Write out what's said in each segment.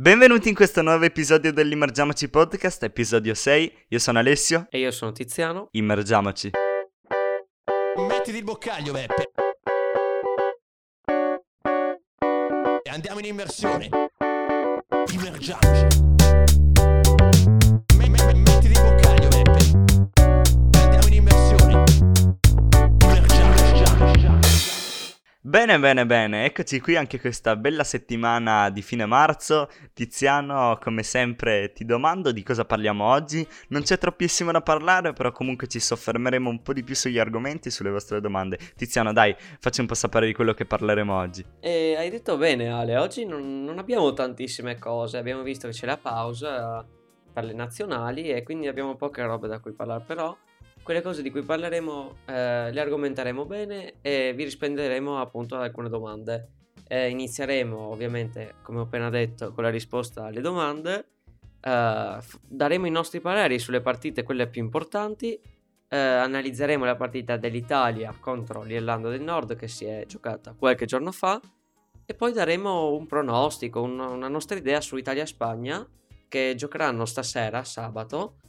Benvenuti in questo nuovo episodio dell'Immergiamoci Podcast, episodio 6. Io sono Alessio. E io sono Tiziano. Immergiamoci. Mettiti il boccaglio, Beppe. E andiamo in immersione. Immergiamoci. Bene, bene, bene, eccoci qui anche questa bella settimana di fine marzo. Tiziano, come sempre, ti domando di cosa parliamo oggi. Non c'è troppissimo da parlare, però comunque ci soffermeremo un po' di più sugli argomenti, sulle vostre domande. Tiziano, dai, facci un po' sapere di quello che parleremo oggi. E hai detto bene, Ale. Oggi non, non abbiamo tantissime cose. Abbiamo visto che c'è la pausa per le nazionali e quindi abbiamo poche robe da cui parlare. Però quelle cose di cui parleremo eh, le argomenteremo bene e vi risponderemo appunto ad alcune domande. Eh, inizieremo ovviamente, come ho appena detto, con la risposta alle domande. Eh, f- daremo i nostri pareri sulle partite, quelle più importanti. Eh, analizzeremo la partita dell'Italia contro l'Irlanda del Nord che si è giocata qualche giorno fa. E poi daremo un pronostico, un- una nostra idea su Italia-Spagna che giocheranno stasera, sabato,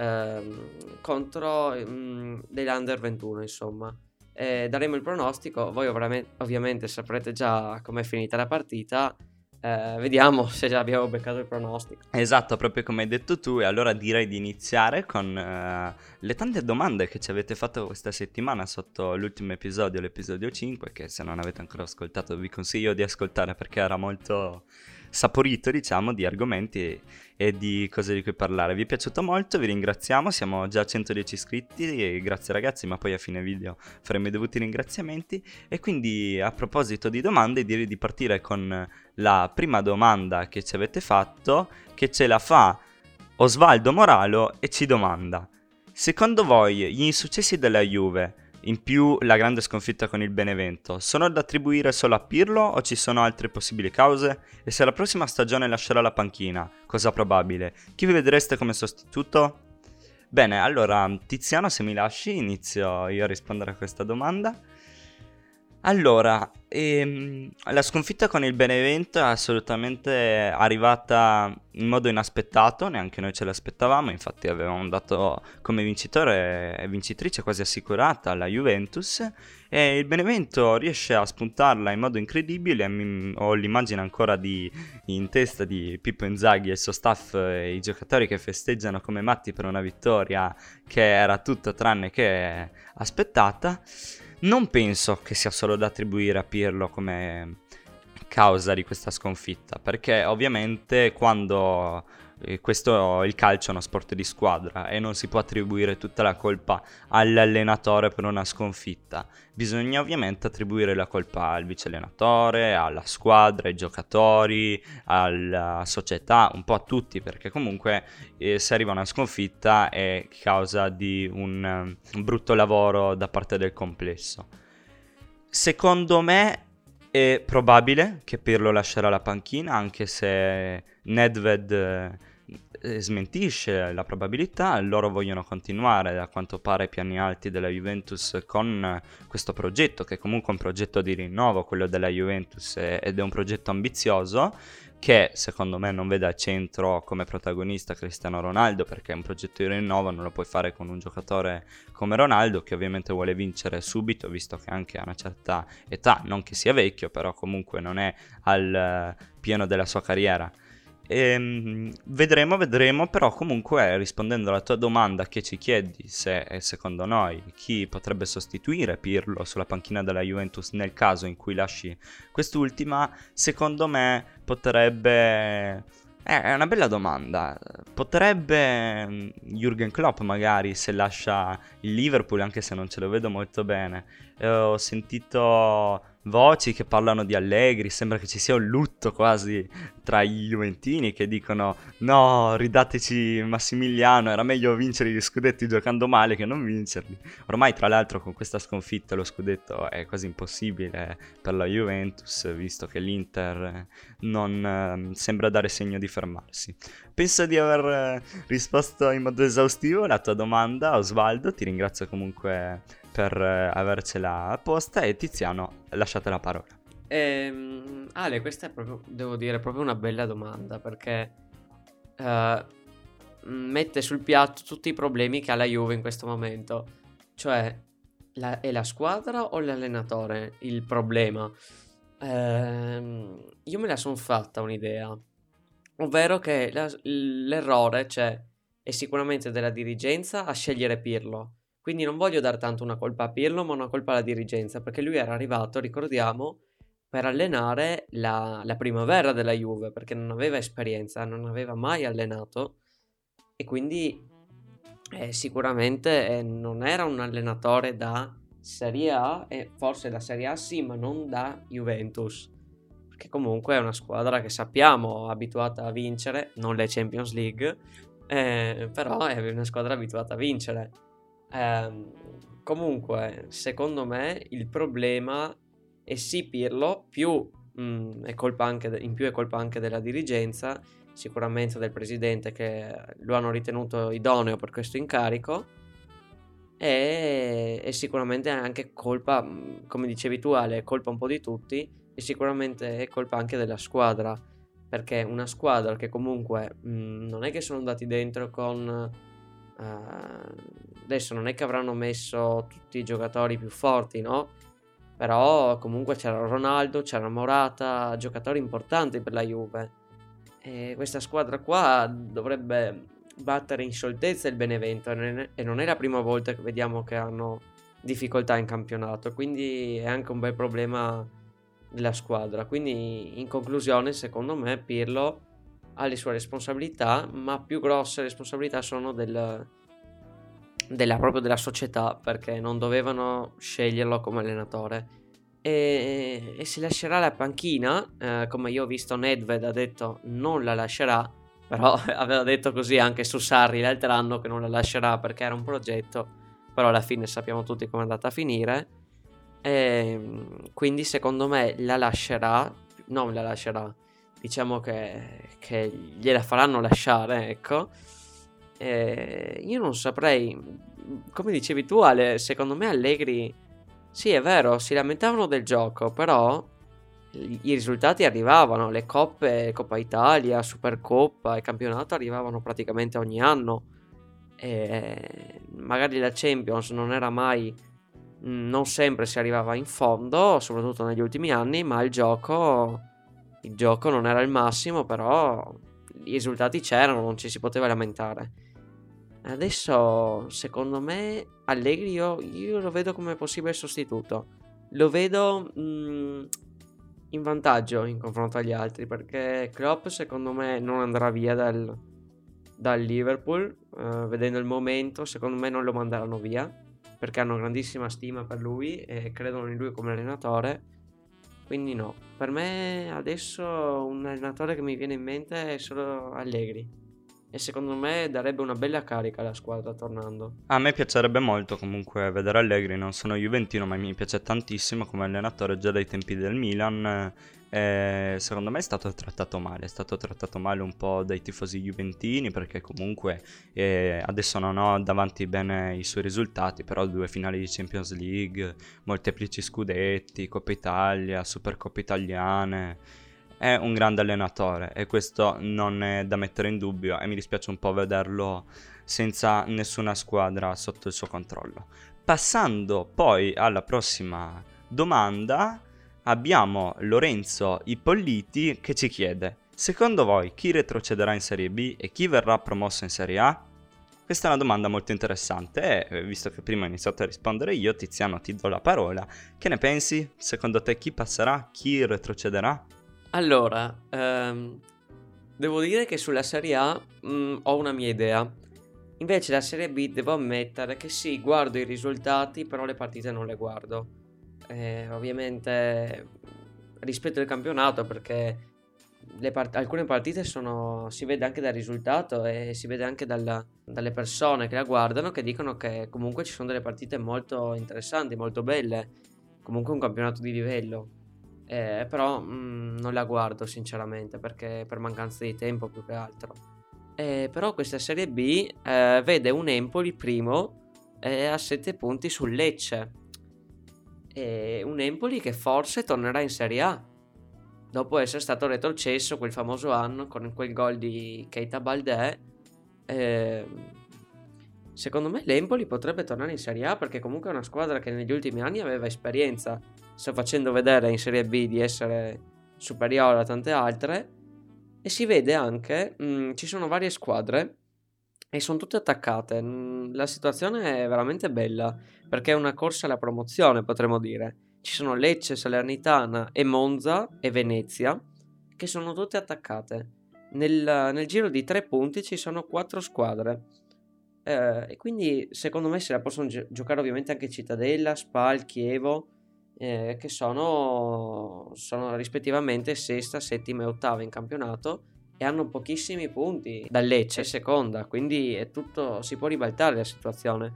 ehm, contro mm, degli Under 21, insomma. Eh, daremo il pronostico, voi ovviamente saprete già com'è finita la partita. eh, vediamo se già abbiamo beccato il pronostico. Esatto, proprio come hai detto tu, e allora direi di iniziare con eh, le tante domande che ci avete fatto questa settimana sotto l'ultimo episodio, l'episodio 5, che se non avete ancora ascoltato vi consiglio di ascoltare perché era molto saporito, diciamo, di argomenti e di cose di cui parlare. Vi è piaciuto molto, vi ringraziamo, siamo già a 110 iscritti e grazie ragazzi, ma poi a fine video faremo i dovuti ringraziamenti e quindi a proposito di domande direi di partire con la prima domanda che ci avete fatto, che ce la fa Osvaldo Moralo e ci domanda: Secondo voi gli insuccessi della Juve, in più la grande sconfitta con il Benevento, sono da attribuire solo a Pirlo o ci sono altre possibili cause? E se la prossima stagione lascerà la panchina, cosa probabile, chi vi vedreste come sostituto? Bene, allora Tiziano, se mi lasci, inizio io a rispondere a questa domanda. Allora, ehm, la sconfitta con il Benevento è assolutamente arrivata in modo inaspettato, neanche noi ce l'aspettavamo, infatti avevamo dato come vincitore e vincitrice quasi assicurata alla Juventus e il Benevento riesce a spuntarla in modo incredibile, ho l'immagine ancora di, in testa di Pippo Inzaghi e il suo staff e i giocatori che festeggiano come matti per una vittoria che era tutto tranne che aspettata. Non penso che sia solo da attribuire a Pirlo come causa di questa sconfitta, perché ovviamente quando questo il calcio è uno sport di squadra e non si può attribuire tutta la colpa all'allenatore per una sconfitta. Bisogna ovviamente attribuire la colpa al vice allenatore, alla squadra, ai giocatori, alla società, un po' a tutti, perché comunque eh, se arriva una sconfitta è causa di un, eh, un brutto lavoro da parte del complesso. Secondo me è probabile che Pirlo lascerà la panchina, anche se Nedved eh, smentisce la probabilità, loro vogliono continuare a quanto pare ai piani alti della Juventus con eh, questo progetto, che è comunque un progetto di rinnovo, quello della Juventus, ed è un progetto ambizioso che secondo me non vede al centro come protagonista Cristiano Ronaldo perché un progetto di rinnovo non lo puoi fare con un giocatore come Ronaldo che ovviamente vuole vincere subito visto che anche a una certa età, non che sia vecchio però comunque non è al eh, pieno della sua carriera. Ehm, vedremo, vedremo, però comunque rispondendo alla tua domanda che ci chiedi se eh, secondo noi chi potrebbe sostituire Pirlo sulla panchina della Juventus nel caso in cui lasci quest'ultima, secondo me potrebbe... eh, È una bella domanda. Potrebbe mm, Jürgen Klopp magari se lascia il Liverpool, anche se non ce lo vedo molto bene. Eh, ho sentito voci che parlano di Allegri, sembra che ci sia un lutto quasi tra i Juventini che dicono no, ridateci Massimiliano, era meglio vincere gli scudetti giocando male che non vincerli. Ormai tra l'altro con questa sconfitta lo scudetto è quasi impossibile per la Juventus, visto che l'Inter non eh, sembra dare segno di fermarsi. Penso di aver eh, risposto in modo esaustivo alla tua domanda, Osvaldo, ti ringrazio comunque per eh, avercela posta e Tiziano lasciate la parola. Ehm, Ale, questa è proprio, devo dire, proprio una bella domanda perché eh, mette sul piatto tutti i problemi che ha la Juve in questo momento. Cioè, la- è la squadra o l'allenatore il problema? Ehm, io me la sono fatta un'idea, ovvero che la- l'errore c'è è sicuramente della dirigenza a scegliere Pirlo. Quindi non voglio dare tanto una colpa a Pirlo, ma una colpa alla dirigenza, perché lui era arrivato, ricordiamo, per allenare la, la primavera della Juve, perché non aveva esperienza, non aveva mai allenato e quindi eh, sicuramente eh, non era un allenatore da Serie A e forse da Serie A sì, ma non da Juventus. Perché comunque è una squadra che sappiamo abituata a vincere, non le Champions League, eh, però è una squadra abituata a vincere. Ehm, comunque, secondo me il problema è sì Pirlo, più mm, è de- in più è colpa anche della dirigenza, sicuramente del presidente che lo hanno ritenuto idoneo per questo incarico. E, e sicuramente anche colpa, mm, come dicevi tu Ale, colpa un po' di tutti e sicuramente è colpa anche della squadra, perché una squadra che comunque mm, non è che sono andati dentro con... eh, adesso non è che avranno messo tutti i giocatori più forti, no? Però comunque c'era Ronaldo, c'era Morata, giocatori importanti per la Juve. E questa squadra qua dovrebbe battere in scioltezza il Benevento e non è la prima volta che vediamo che hanno difficoltà in campionato, quindi è anche un bel problema della squadra. Quindi in conclusione, secondo me, Pirlo ha le sue responsabilità, ma più grosse responsabilità sono del, della, proprio della società, perché non dovevano sceglierlo come allenatore. E, e si lascerà la panchina, eh, come io ho visto Nedved ha detto non la lascerà, però aveva detto così anche su Sarri l'altro anno che non la lascerà perché era un progetto, però alla fine sappiamo tutti come è andata a finire. E, quindi secondo me la lascerà, non la lascerà, diciamo che, che gliela faranno lasciare, ecco. E io non saprei, come dicevi tu Ale, secondo me Allegri, sì è vero, si lamentavano del gioco, però i risultati arrivavano, le coppe, Coppa Italia, Supercoppa e campionato arrivavano praticamente ogni anno. E magari la Champions non era mai, non sempre si arrivava in fondo, soprattutto negli ultimi anni, ma il gioco, il gioco non era il massimo, però i risultati c'erano, non ci si poteva lamentare. Adesso, secondo me, Allegri io, io lo vedo come possibile sostituto. Lo vedo mm, in vantaggio in confronto agli altri perché Klopp, secondo me, non andrà via dal, dal Liverpool. eh, vedendo il momento, secondo me non lo manderanno via perché hanno grandissima stima per lui e credono in lui come allenatore. Quindi no, per me adesso un allenatore che mi viene in mente è solo Allegri. E secondo me darebbe una bella carica alla squadra tornando. A me piacerebbe molto comunque vedere Allegri, non sono juventino ma mi piace tantissimo come allenatore già dai tempi del Milan. Eh, secondo me è stato trattato male, è stato trattato male un po' dai tifosi juventini perché comunque eh, adesso non ho davanti bene i suoi risultati, però due finali di Champions League, molteplici scudetti, Coppa Italia, Supercoppe italiane. È un grande allenatore e questo non è da mettere in dubbio e mi dispiace un po' vederlo senza nessuna squadra sotto il suo controllo. Passando poi alla prossima domanda, abbiamo Lorenzo Ippoliti che ci chiede: Secondo voi chi retrocederà in Serie B e chi verrà promosso in Serie A? Questa è una domanda molto interessante e visto che prima ho iniziato a rispondere io, Tiziano, ti do la parola. Che ne pensi? Secondo te chi passerà? Chi retrocederà? Allora, ehm, devo dire che sulla Serie A mm, ho una mia idea. Invece la Serie B devo ammettere che sì, guardo i risultati, però le partite non le guardo. Eh, ovviamente rispetto il campionato perché part- alcune partite sono, si vede anche dal risultato e si vede anche dalla- dalle persone che la guardano che dicono che comunque ci sono delle partite molto interessanti, molto belle. Comunque un campionato di livello. Eh, però mm, non la guardo sinceramente perché per mancanza di tempo più che altro. Eh, però questa Serie B eh, vede un Empoli primo eh, a 7 punti sul Lecce. E un Empoli che forse tornerà in Serie A dopo essere stato retrocesso quel famoso anno con quel gol di Keita Baldè. Eh, secondo me l'Empoli potrebbe tornare in Serie A perché comunque è una squadra che negli ultimi anni aveva esperienza, sta facendo vedere in Serie B di essere superiore a tante altre e si vede anche, mh, ci sono varie squadre e sono tutte attaccate. La situazione è veramente bella perché è una corsa alla promozione, potremmo dire. Ci sono Lecce, Salernitana e Monza e Venezia che sono tutte attaccate. Nel, nel giro di tre punti ci sono quattro squadre. Eh, e quindi secondo me se la possono gi- giocare ovviamente anche Cittadella, Spal, Chievo, eh, che sono, sono rispettivamente sesta, settima e ottava in campionato e hanno pochissimi punti dal Lecce seconda, quindi è tutto, si può ribaltare la situazione.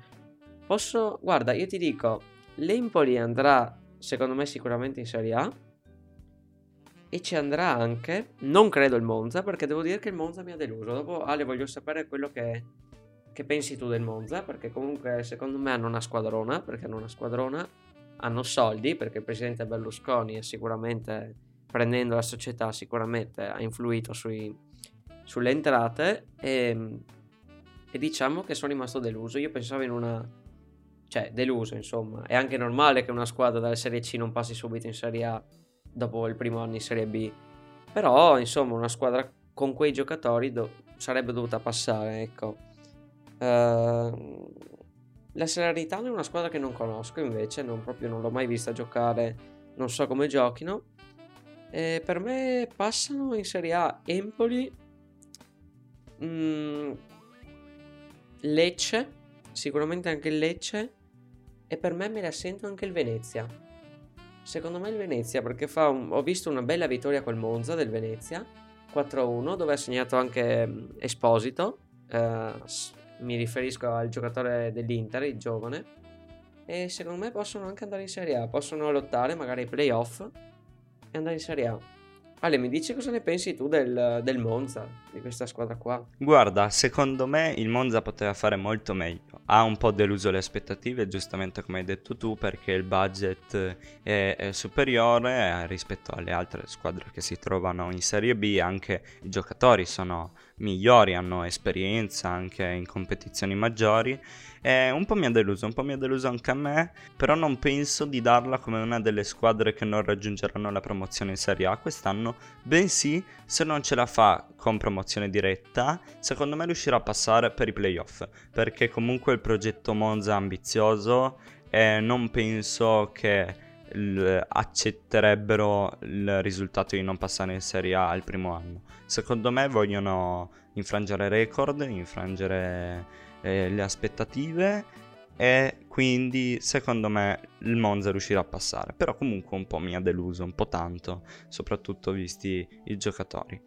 Posso, guarda, io ti dico, l'Empoli andrà secondo me sicuramente in Serie A e ci andrà anche, non credo il Monza, perché devo dire che il Monza mi ha deluso. Dopo Ale voglio sapere quello che, che pensi tu del Monza, perché comunque secondo me hanno una squadrona, perché hanno una squadrona, hanno soldi, perché il presidente Berlusconi è sicuramente, prendendo la società, sicuramente ha influito sui, sulle entrate e, e diciamo che sono rimasto deluso. Io pensavo in una... cioè deluso insomma. È anche normale che una squadra dalla Serie C non passi subito in Serie A dopo il primo anno in Serie B. Però insomma una squadra con quei giocatori do- sarebbe dovuta passare, ecco. Ehm, la Salernitana è una squadra che non conosco invece, non, proprio non l'ho mai vista giocare, non so come giochino. E per me passano in Serie A Empoli, mm, Lecce, sicuramente anche il Lecce, e per me me la sento anche il Venezia. Secondo me il Venezia, perché un- ho visto una bella vittoria col Monza del Venezia, 4-1, dove ha segnato anche mm, Esposito, eh, mi riferisco al giocatore dell'Inter, il giovane, e secondo me possono anche andare in Serie A, possono lottare magari ai playoff e andare in Serie A. Ale, mi dici cosa ne pensi tu del, del Monza, di questa squadra qua? Guarda, secondo me il Monza poteva fare molto meglio. Ha un po' deluso le aspettative, giustamente come hai detto tu, perché il budget è, è superiore eh, rispetto alle altre squadre che si trovano in Serie B. Anche i giocatori sono migliori, hanno esperienza anche in competizioni maggiori. E un po' mi ha deluso, un po' mi ha deluso anche a me, però non penso di darla come una delle squadre che non raggiungeranno la promozione in Serie A quest'anno, bensì se non ce la fa con promozione diretta, secondo me riuscirà a passare per i playoff, perché comunque il progetto Monza è ambizioso e non penso che l- accetterebbero il risultato di non passare in Serie A al primo anno. Secondo me vogliono infrangere record, infrangere eh, le aspettative e quindi secondo me il Monza riuscirà a passare. Però comunque un po' mi ha deluso, un po' tanto, soprattutto visti i giocatori.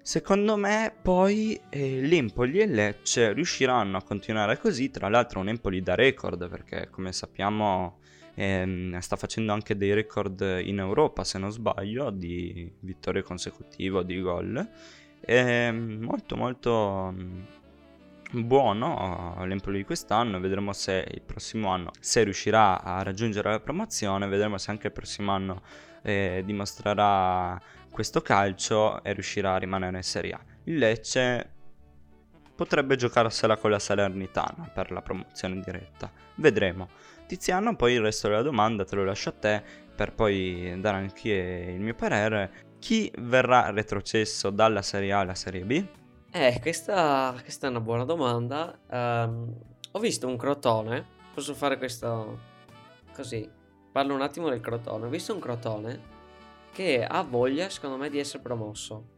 Secondo me poi eh, l'Empoli e Lecce riusciranno a continuare così, tra l'altro un Empoli da record perché come sappiamo ehm, sta facendo anche dei record in Europa se non sbaglio di vittorie consecutive di gol. E molto molto mm, buono l'Empoli di quest'anno, vedremo se il prossimo anno se riuscirà a raggiungere la promozione, vedremo se anche il prossimo anno eh, dimostrerà questo calcio e riuscirà a rimanere in Serie A. Il Lecce potrebbe giocarsela con la Salernitana per la promozione diretta, vedremo. Tiziano, poi il resto della domanda te lo lascio a te per poi dare anche il mio parere. Chi verrà retrocesso dalla Serie A alla Serie B? Eh, questa, questa è una buona domanda. Ehm, ho visto un crotone. Posso fare questo così? Parlo un attimo del crotone. Ho visto un crotone che ha voglia, secondo me, di essere promosso.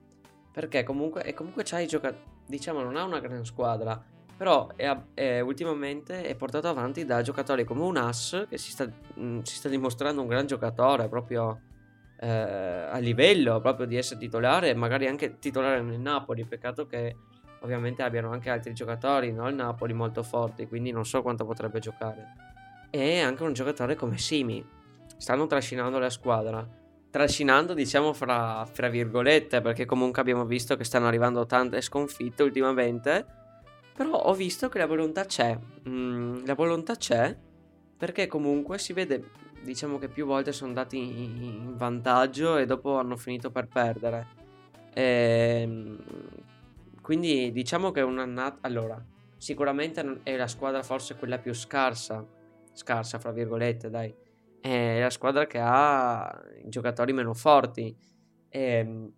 Perché comunque, e comunque c'ha i giocatori. Diciamo, non ha una gran squadra. Però è, è- ultimamente è portato avanti da giocatori come un As che si sta, mh, si sta dimostrando un gran giocatore proprio eh, a livello proprio di essere titolare, magari anche titolare nel Napoli. Peccato che ovviamente abbiano anche altri giocatori, no? Il Napoli molto forti, quindi non so quanto potrebbe giocare. E anche un giocatore come Simi. Stanno trascinando la squadra. Trascinando, diciamo, fra, fra virgolette, perché comunque abbiamo visto che stanno arrivando tante sconfitte ultimamente. Però ho visto che la volontà c'è. Mm, la volontà c'è perché comunque si vede diciamo che più volte sono andati in, vantaggio e dopo hanno finito per perdere. Ehm, quindi diciamo che è un'annata... Allora, sicuramente è la squadra forse quella più scarsa, scarsa fra virgolette, dai. È la squadra che ha i giocatori meno forti. Ehm,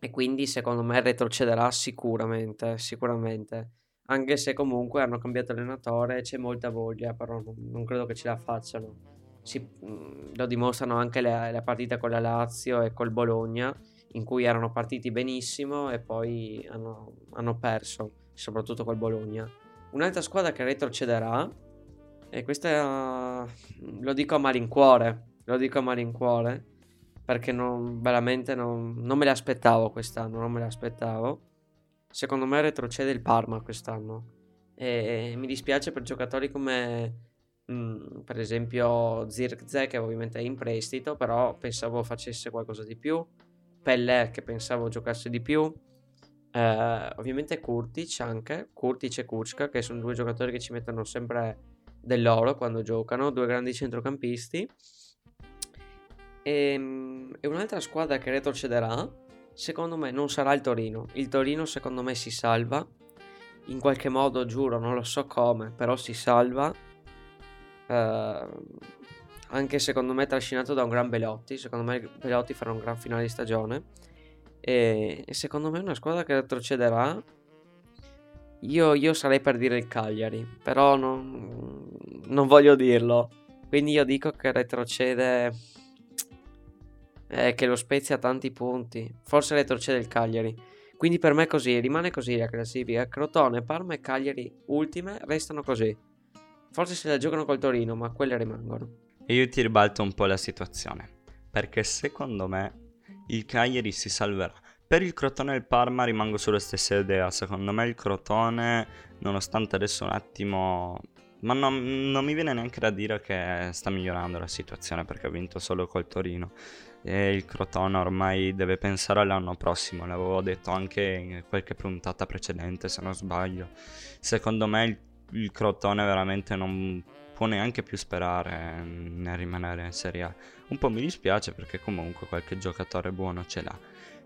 e quindi secondo me retrocederà sicuramente, sicuramente. Anche se comunque hanno cambiato allenatore, c'è molta voglia, però non, non credo che ce la facciano. Si- mh, lo dimostrano anche le, le partite con la Lazio e col Bologna, in cui erano partiti benissimo e poi hanno, hanno perso, soprattutto col Bologna. Un'altra squadra che retrocederà, e questa lo dico a malincuore, lo dico a malincuore, perché non, veramente non, non me l'aspettavo quest'anno, non me l'aspettavo. Secondo me retrocede il Parma quest'anno. E mi dispiace per giocatori come mm, per esempio Zirkzee che ovviamente è in prestito, però pensavo facesse qualcosa di più. Pellè che pensavo giocasse di più. Eh, ovviamente Kurtic anche, Kurtic e Kuczka che sono due giocatori che ci mettono sempre dell'oro quando giocano, due grandi centrocampisti. E, e un'altra squadra che retrocederà, secondo me, non sarà il Torino. Il Torino, secondo me, si salva. In qualche modo, giuro, non lo so come, però si salva. Eh, anche secondo me trascinato da un gran Belotti. Secondo me Belotti farà un gran finale di stagione. E, e secondo me è una squadra che retrocederà. Io, io sarei per dire il Cagliari, però non, non voglio dirlo. Quindi io dico che retrocede. Eh, che lo Spezia ha tanti punti. Forse retrocede il Cagliari. Quindi per me è così, rimane così la classifica. Crotone, Parma e Cagliari ultime restano così. Forse se la giocano col Torino, ma quelle rimangono. E io ti ribalto un po' la situazione. Perché secondo me il Cagliari si salverà. Per il Crotone e il Parma rimango sulla stessa idea. Secondo me il Crotone, nonostante adesso un attimo... Ma non, non mi viene neanche da dire che sta migliorando la situazione perché ha vinto solo col Torino. E il Crotone ormai deve pensare all'anno prossimo. L'avevo detto anche in qualche puntata precedente, se non sbaglio. Secondo me il, il Crotone veramente non può neanche più sperare nel rimanere in Serie A. Un po' mi dispiace perché comunque qualche giocatore buono ce l'ha.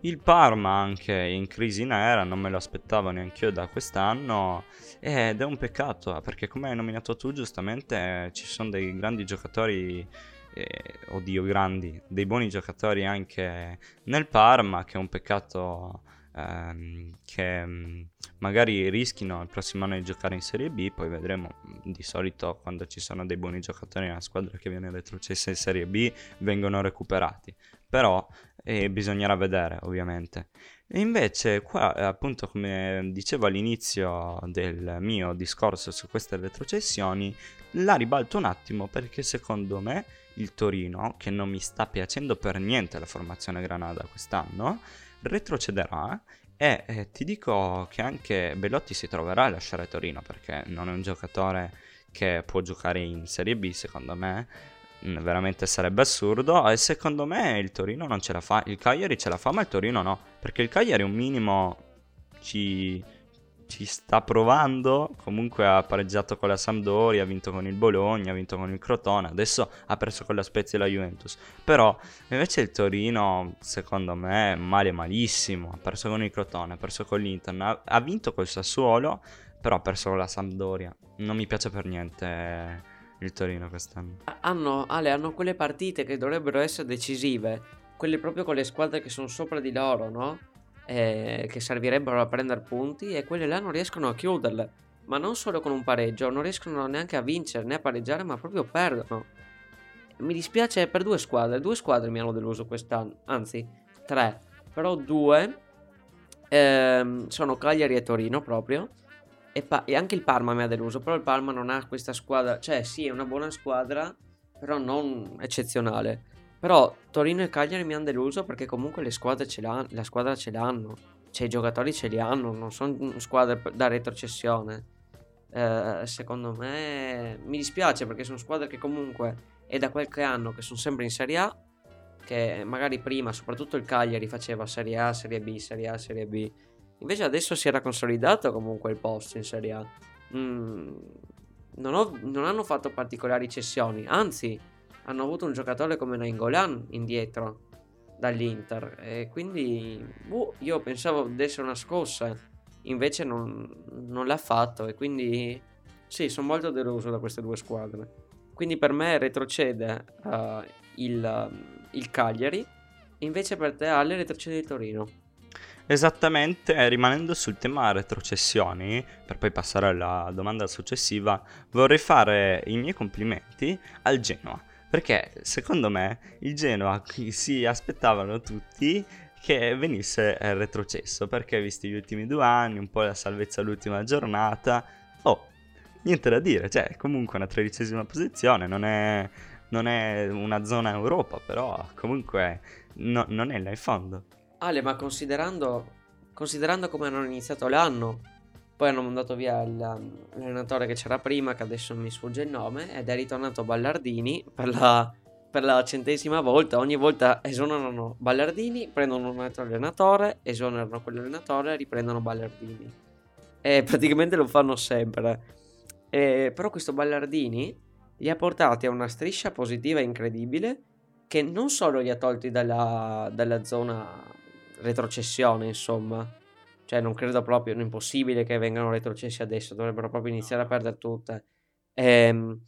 Il Parma anche in crisi nera, non me lo aspettavo neanche io da quest'anno ed è un peccato perché come hai nominato tu giustamente ci sono dei grandi giocatori, eh, oddio grandi, dei buoni giocatori anche nel Parma che è un peccato ehm, che mm, magari rischino il prossimo anno di giocare in Serie B, poi vedremo di solito quando ci sono dei buoni giocatori nella squadra che viene retrocessa in Serie B vengono recuperati, però eh, bisognerà vedere ovviamente. E invece qua appunto come dicevo all'inizio del mio discorso su queste retrocessioni la ribalto un attimo perché secondo me il Torino che non mi sta piacendo per niente la formazione Granada quest'anno retrocederà e eh, ti dico che anche Bellotti si troverà a lasciare Torino perché non è un giocatore che può giocare in Serie B secondo me Mm, veramente sarebbe assurdo. E secondo me il Torino non ce la fa il Cagliari ce la fa ma il Torino no perché il Cagliari un minimo ci, ci sta provando comunque ha pareggiato con la Sampdoria ha vinto con il Bologna ha vinto con il Crotone adesso ha perso con la Spezia e la Juventus però invece il Torino secondo me male malissimo ha perso con il Crotone ha perso con l'Inter ha, ha vinto col Sassuolo però ha perso con la Sampdoria non mi piace per niente il Torino quest'anno. Hanno, Ale, hanno quelle partite che dovrebbero essere decisive, quelle proprio con le squadre che sono sopra di loro, no? Eh, che servirebbero a prendere punti e quelle là non riescono a chiuderle. Ma non solo con un pareggio, non riescono neanche a vincere né a pareggiare, ma proprio perdono. Mi dispiace per due squadre, due squadre mi hanno deluso quest'anno, anzi tre, però due ehm, sono Cagliari e Torino proprio. E, pa- e anche il Parma mi ha deluso, però il Parma non ha questa squadra, cioè sì è una buona squadra, però non eccezionale. Però Torino e Cagliari mi hanno deluso perché comunque le squadre ce l'hanno, la squadra ce l'hanno, cioè i giocatori ce li hanno, non sono squadre da retrocessione. Eh, secondo me mi dispiace perché sono squadre che comunque è da qualche anno che sono sempre in Serie A, che magari prima soprattutto il Cagliari faceva Serie A, Serie B, Serie A, Serie B Invece adesso si era consolidato comunque il posto in Serie A. Mm, non, ho, non, hanno fatto particolari cessioni, anzi hanno avuto un giocatore come Nainggolan indietro dall'Inter e quindi boh, io pensavo di essere una scossa, invece non, non l'ha fatto e quindi sì, sono molto deluso da queste due squadre. Quindi per me retrocede uh, il, il Cagliari, invece per te Ale retrocede il Torino. Esattamente, rimanendo sul tema retrocessioni, per poi passare alla domanda successiva, vorrei fare i miei complimenti al Genoa. Perché secondo me il Genoa si aspettavano tutti che venisse retrocesso. Perché visti gli ultimi due anni, un po' la salvezza all'ultima giornata. Oh, niente da dire, cioè comunque una tredicesima posizione, non è, non è una zona Europa, però comunque no, non è là in fondo. Ale, ma considerando, considerando come hanno iniziato l'anno, poi hanno mandato via il, l'allenatore che c'era prima, che adesso mi sfugge il nome, ed è ritornato Ballardini per la, per la centesima volta. Ogni volta esonerano Ballardini, prendono un altro allenatore, esonerano quell'allenatore, riprendono Ballardini. E praticamente lo fanno sempre. E, però questo Ballardini li ha portati a una striscia positiva incredibile che non solo li ha tolti dalla, dalla zona retrocessione, insomma. Cioè, non credo proprio, è impossibile che vengano retrocessi adesso, dovrebbero proprio iniziare a perdere tutte. Ehm,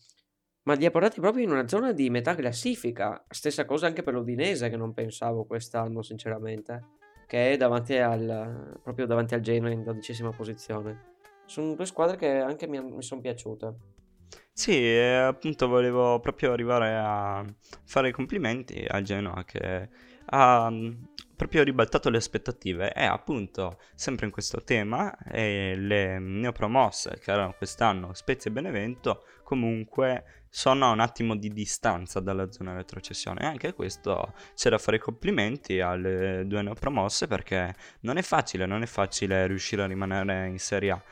ma li ha portati proprio in una zona di metà classifica. Stessa cosa anche per l'Udinese, che non pensavo quest'anno, sinceramente. Che è davanti al, proprio davanti al Genoa in dodicesima posizione. Sono due squadre che anche mi, mi sono piaciute. Sì, appunto volevo proprio arrivare a fare i complimenti al Genoa che ha proprio ribaltato le aspettative e appunto sempre in questo tema e le neopromosse che erano quest'anno Spezia e Benevento comunque sono a un attimo di distanza dalla zona retrocessione. E anche questo c'è da fare complimenti alle due neopromosse perché non è facile, non è facile riuscire a rimanere in Serie A.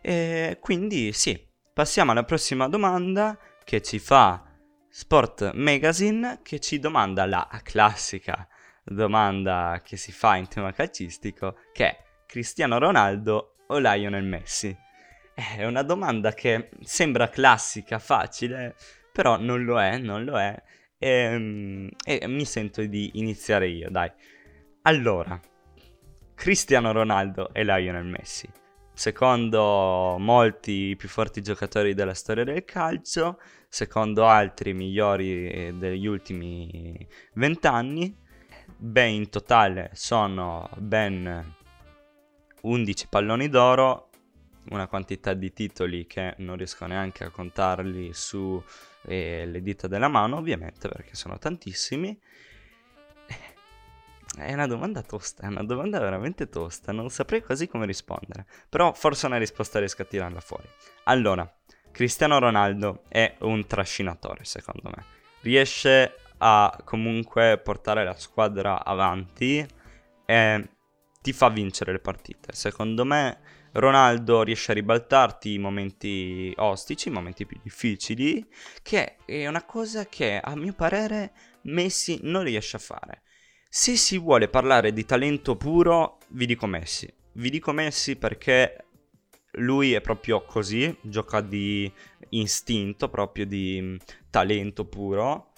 E quindi sì, passiamo alla prossima domanda che ci fa Sport Magazine che ci domanda la classica domanda che si fa in tema calcistico, che è Cristiano Ronaldo o Lionel Messi? È una domanda che sembra classica, facile, però non lo è, non lo è. E, ehm, e mi sento di iniziare io, dai. Allora, Cristiano Ronaldo e Lionel Messi. Secondo molti più forti giocatori della storia del calcio, secondo altri migliori degli ultimi vent'anni, Beh, in totale sono ben 11 palloni d'oro, una quantità di titoli che non riesco neanche a contarli su eh, dita della mano, ovviamente, perché sono tantissimi. È una domanda tosta, è una domanda veramente tosta, non saprei quasi come rispondere, però forse una risposta riesco a tirarla fuori. Allora, Cristiano Ronaldo è un trascinatore, secondo me. Riesce a comunque portare la squadra avanti e ti fa vincere le partite. Secondo me Ronaldo riesce a ribaltarti i momenti ostici, i momenti più difficili, che è una cosa che a mio parere Messi non riesce a fare. Se si vuole parlare di talento puro, vi dico Messi. Vi dico Messi perché lui è proprio così, gioca di istinto, proprio di talento puro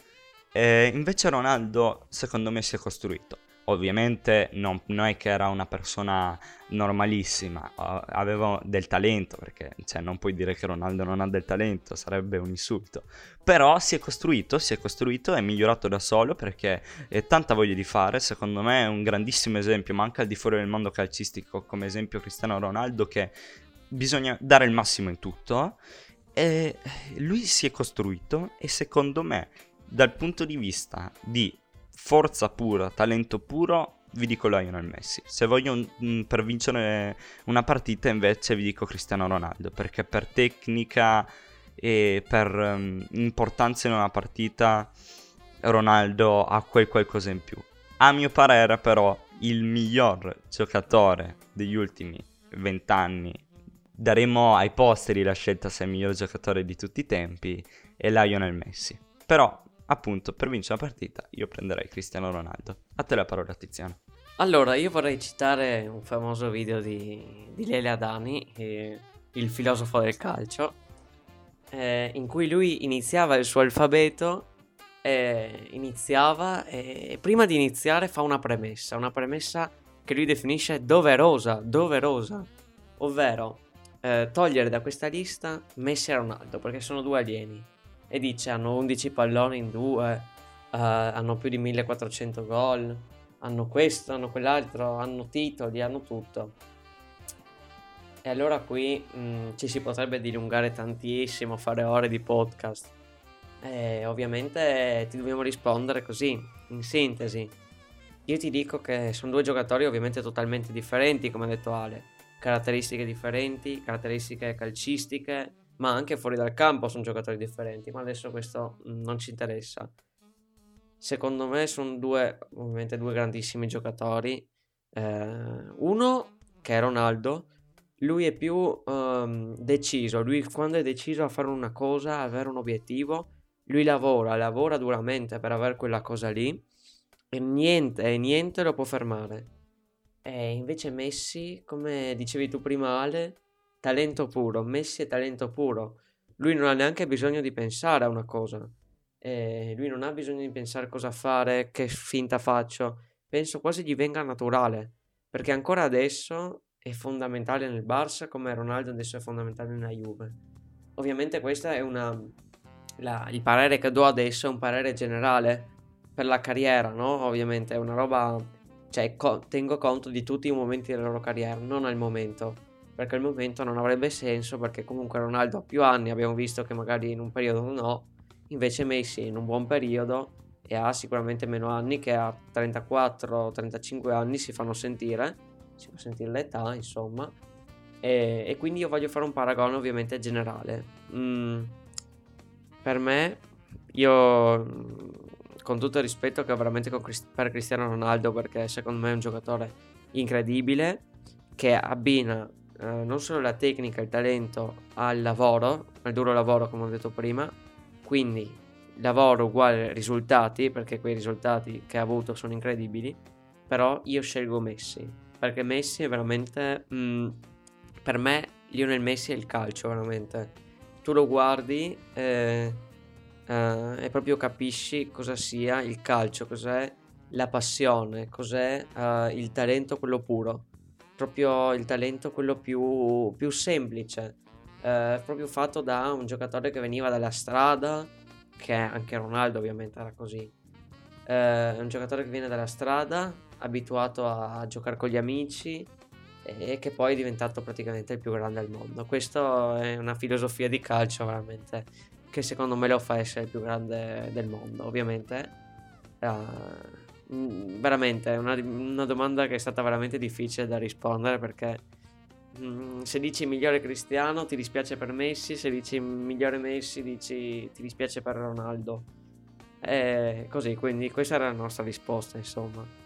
e invece Ronaldo secondo me si è costruito. Ovviamente non, non, è che era una persona normalissima, aveva del talento, perché cioè, non puoi dire che Ronaldo non ha del talento, sarebbe un insulto. Però si è costruito, si è costruito, è migliorato da solo perché ha tanta voglia di fare, secondo me è un grandissimo esempio, ma anche al di fuori del mondo calcistico, come esempio Cristiano Ronaldo, che bisogna dare il massimo in tutto. E lui si è costruito e secondo me dal punto di vista di forza pura, talento puro, vi dico Lionel Messi. Se voglio un, per vincere una partita, invece vi dico Cristiano Ronaldo, perché per tecnica e per um, importanza in una partita Ronaldo ha quel qualcosa in più. A mio parere, però, il miglior giocatore degli ultimi vent'anni, daremo ai posteri la scelta se è il miglior giocatore di tutti i tempi, è Lionel Messi. Però appunto, per vincere la partita io prenderei Cristiano Ronaldo. A te la parola, Tiziano. Allora, io vorrei citare un famoso video di, di Lele Adani, il filosofo del calcio, eh, in cui lui iniziava il suo alfabeto e iniziava e prima di iniziare fa una premessa, una premessa che lui definisce doverosa, doverosa, ovvero eh, togliere da questa lista Messi e Ronaldo perché sono due alieni e dice hanno 11 palloni in due, eh, hanno più di 1400 gol, hanno questo, hanno quell'altro, hanno titoli, hanno tutto. E allora qui mh, ci si potrebbe dilungare tantissimo, fare ore di podcast. E ovviamente ti dobbiamo rispondere così, in sintesi. Io ti dico che sono due giocatori ovviamente totalmente differenti, come ha detto Ale. Caratteristiche differenti, caratteristiche calcistiche, ma anche fuori dal campo sono giocatori differenti. Ma adesso questo mh, non ci interessa. Secondo me sono due, ovviamente due grandissimi giocatori. Eh, uno che è Ronaldo, lui è più ehm, deciso, lui quando è deciso a fare una cosa, avere un obiettivo, lui lavora, lavora duramente per avere quella cosa lì e niente, e niente lo può fermare. E invece Messi, come dicevi tu prima Ale, talento puro, Messi è talento puro. Lui non ha neanche bisogno di pensare a una cosa. E lui non ha bisogno di pensare cosa fare, che finta faccio. Penso quasi gli venga naturale. Perché ancora adesso è fondamentale nel Barça come Ronaldo adesso è fondamentale nella Juve. Ovviamente questa è una... la- il parere che do adesso è un parere generale per la carriera, no? Ovviamente è una roba... cioè co- tengo conto di tutti i momenti della loro carriera, non al momento. Perché al momento non avrebbe senso perché comunque Ronaldo ha più anni, abbiamo visto che magari in un periodo no, invece Messi in un buon periodo e ha sicuramente meno anni che a 34-35 anni si fanno sentire si fa sentire l'età, insomma. E, e quindi io voglio fare un paragone ovviamente generale. Mm, per me, io con tutto il rispetto che ho veramente Crist- per Cristiano Ronaldo, perché secondo me è un giocatore incredibile, che abbina eh, non solo la tecnica, il talento al lavoro, al duro lavoro come ho detto prima, quindi lavoro uguale risultati, perché quei risultati che ha avuto sono incredibili, però io scelgo Messi perché Messi è veramente mm, per me Lionel Messi è il calcio veramente. Tu lo guardi eh, eh, e proprio capisci cosa sia il calcio cos'è la passione cos'è eh, il talento quello puro. Proprio il talento quello più, più semplice. Eh, proprio fatto da un giocatore che veniva dalla strada che anche Ronaldo ovviamente era così. Eh, un giocatore che viene dalla strada abituato a giocare con gli amici e che poi è diventato praticamente il più grande al mondo. Questa è una filosofia di calcio veramente che secondo me lo fa essere il più grande del mondo. Ovviamente, uh, veramente è una, una, domanda che è stata veramente difficile da rispondere perché um, se dici migliore Cristiano ti dispiace per Messi, se dici migliore Messi dici ti dispiace per Ronaldo. E così, quindi questa era la nostra risposta, insomma.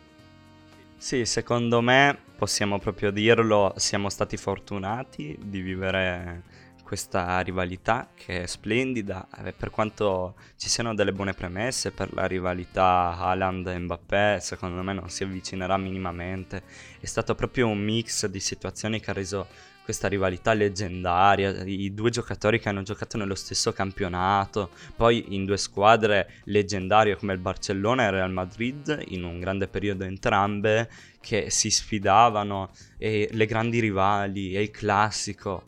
Sì, secondo me possiamo proprio dirlo, siamo stati fortunati di vivere questa rivalità che è splendida, eh, per quanto ci siano delle buone premesse per la rivalità Haaland e Mbappé, secondo me non si avvicinerà minimamente, è stato proprio un mix di situazioni che ha reso questa rivalità leggendaria, i due giocatori che hanno giocato nello stesso campionato, poi in due squadre leggendarie come il Barcellona e il Real Madrid, in un grande periodo entrambe, che si sfidavano, e le grandi rivali, e il classico.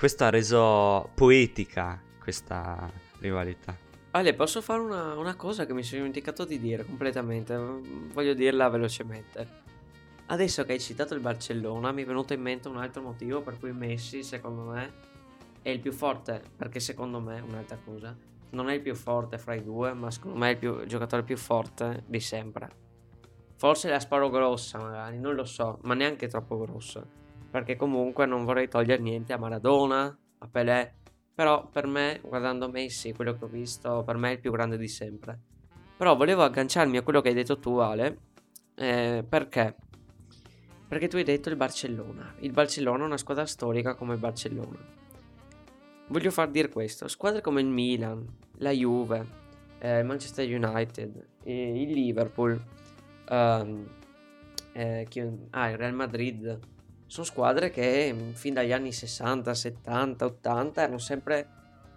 Questo ha reso poetica questa rivalità. Ale, posso fare una, una cosa che mi sono dimenticato di dire completamente? Voglio dirla velocemente. Adesso che hai citato il Barcellona, mi è venuto in mente un altro motivo per cui Messi, secondo me, è il più forte. Perché secondo me, un'altra cosa, non è il più forte fra i due, ma secondo me è il, più, il giocatore più forte di sempre. Forse la sparo grossa, magari, non lo so, ma neanche troppo grossa. Perché comunque non vorrei togliere niente a Maradona, a Pelé. Però per me, guardando Messi, quello che ho visto, per me è il più grande di sempre. Però volevo agganciarmi a quello che hai detto tu, Ale. Eh, perché? Perché tu hai detto il Barcellona. Il Barcellona è una squadra storica come il Barcellona. Voglio far dire questo. Squadre come il Milan, la Juve, eh, Manchester United, eh, il Liverpool, ehm, eh, chi, ah, il Real Madrid. Sono squadre che mm, fin dagli anni 60, 70, 80 erano sempre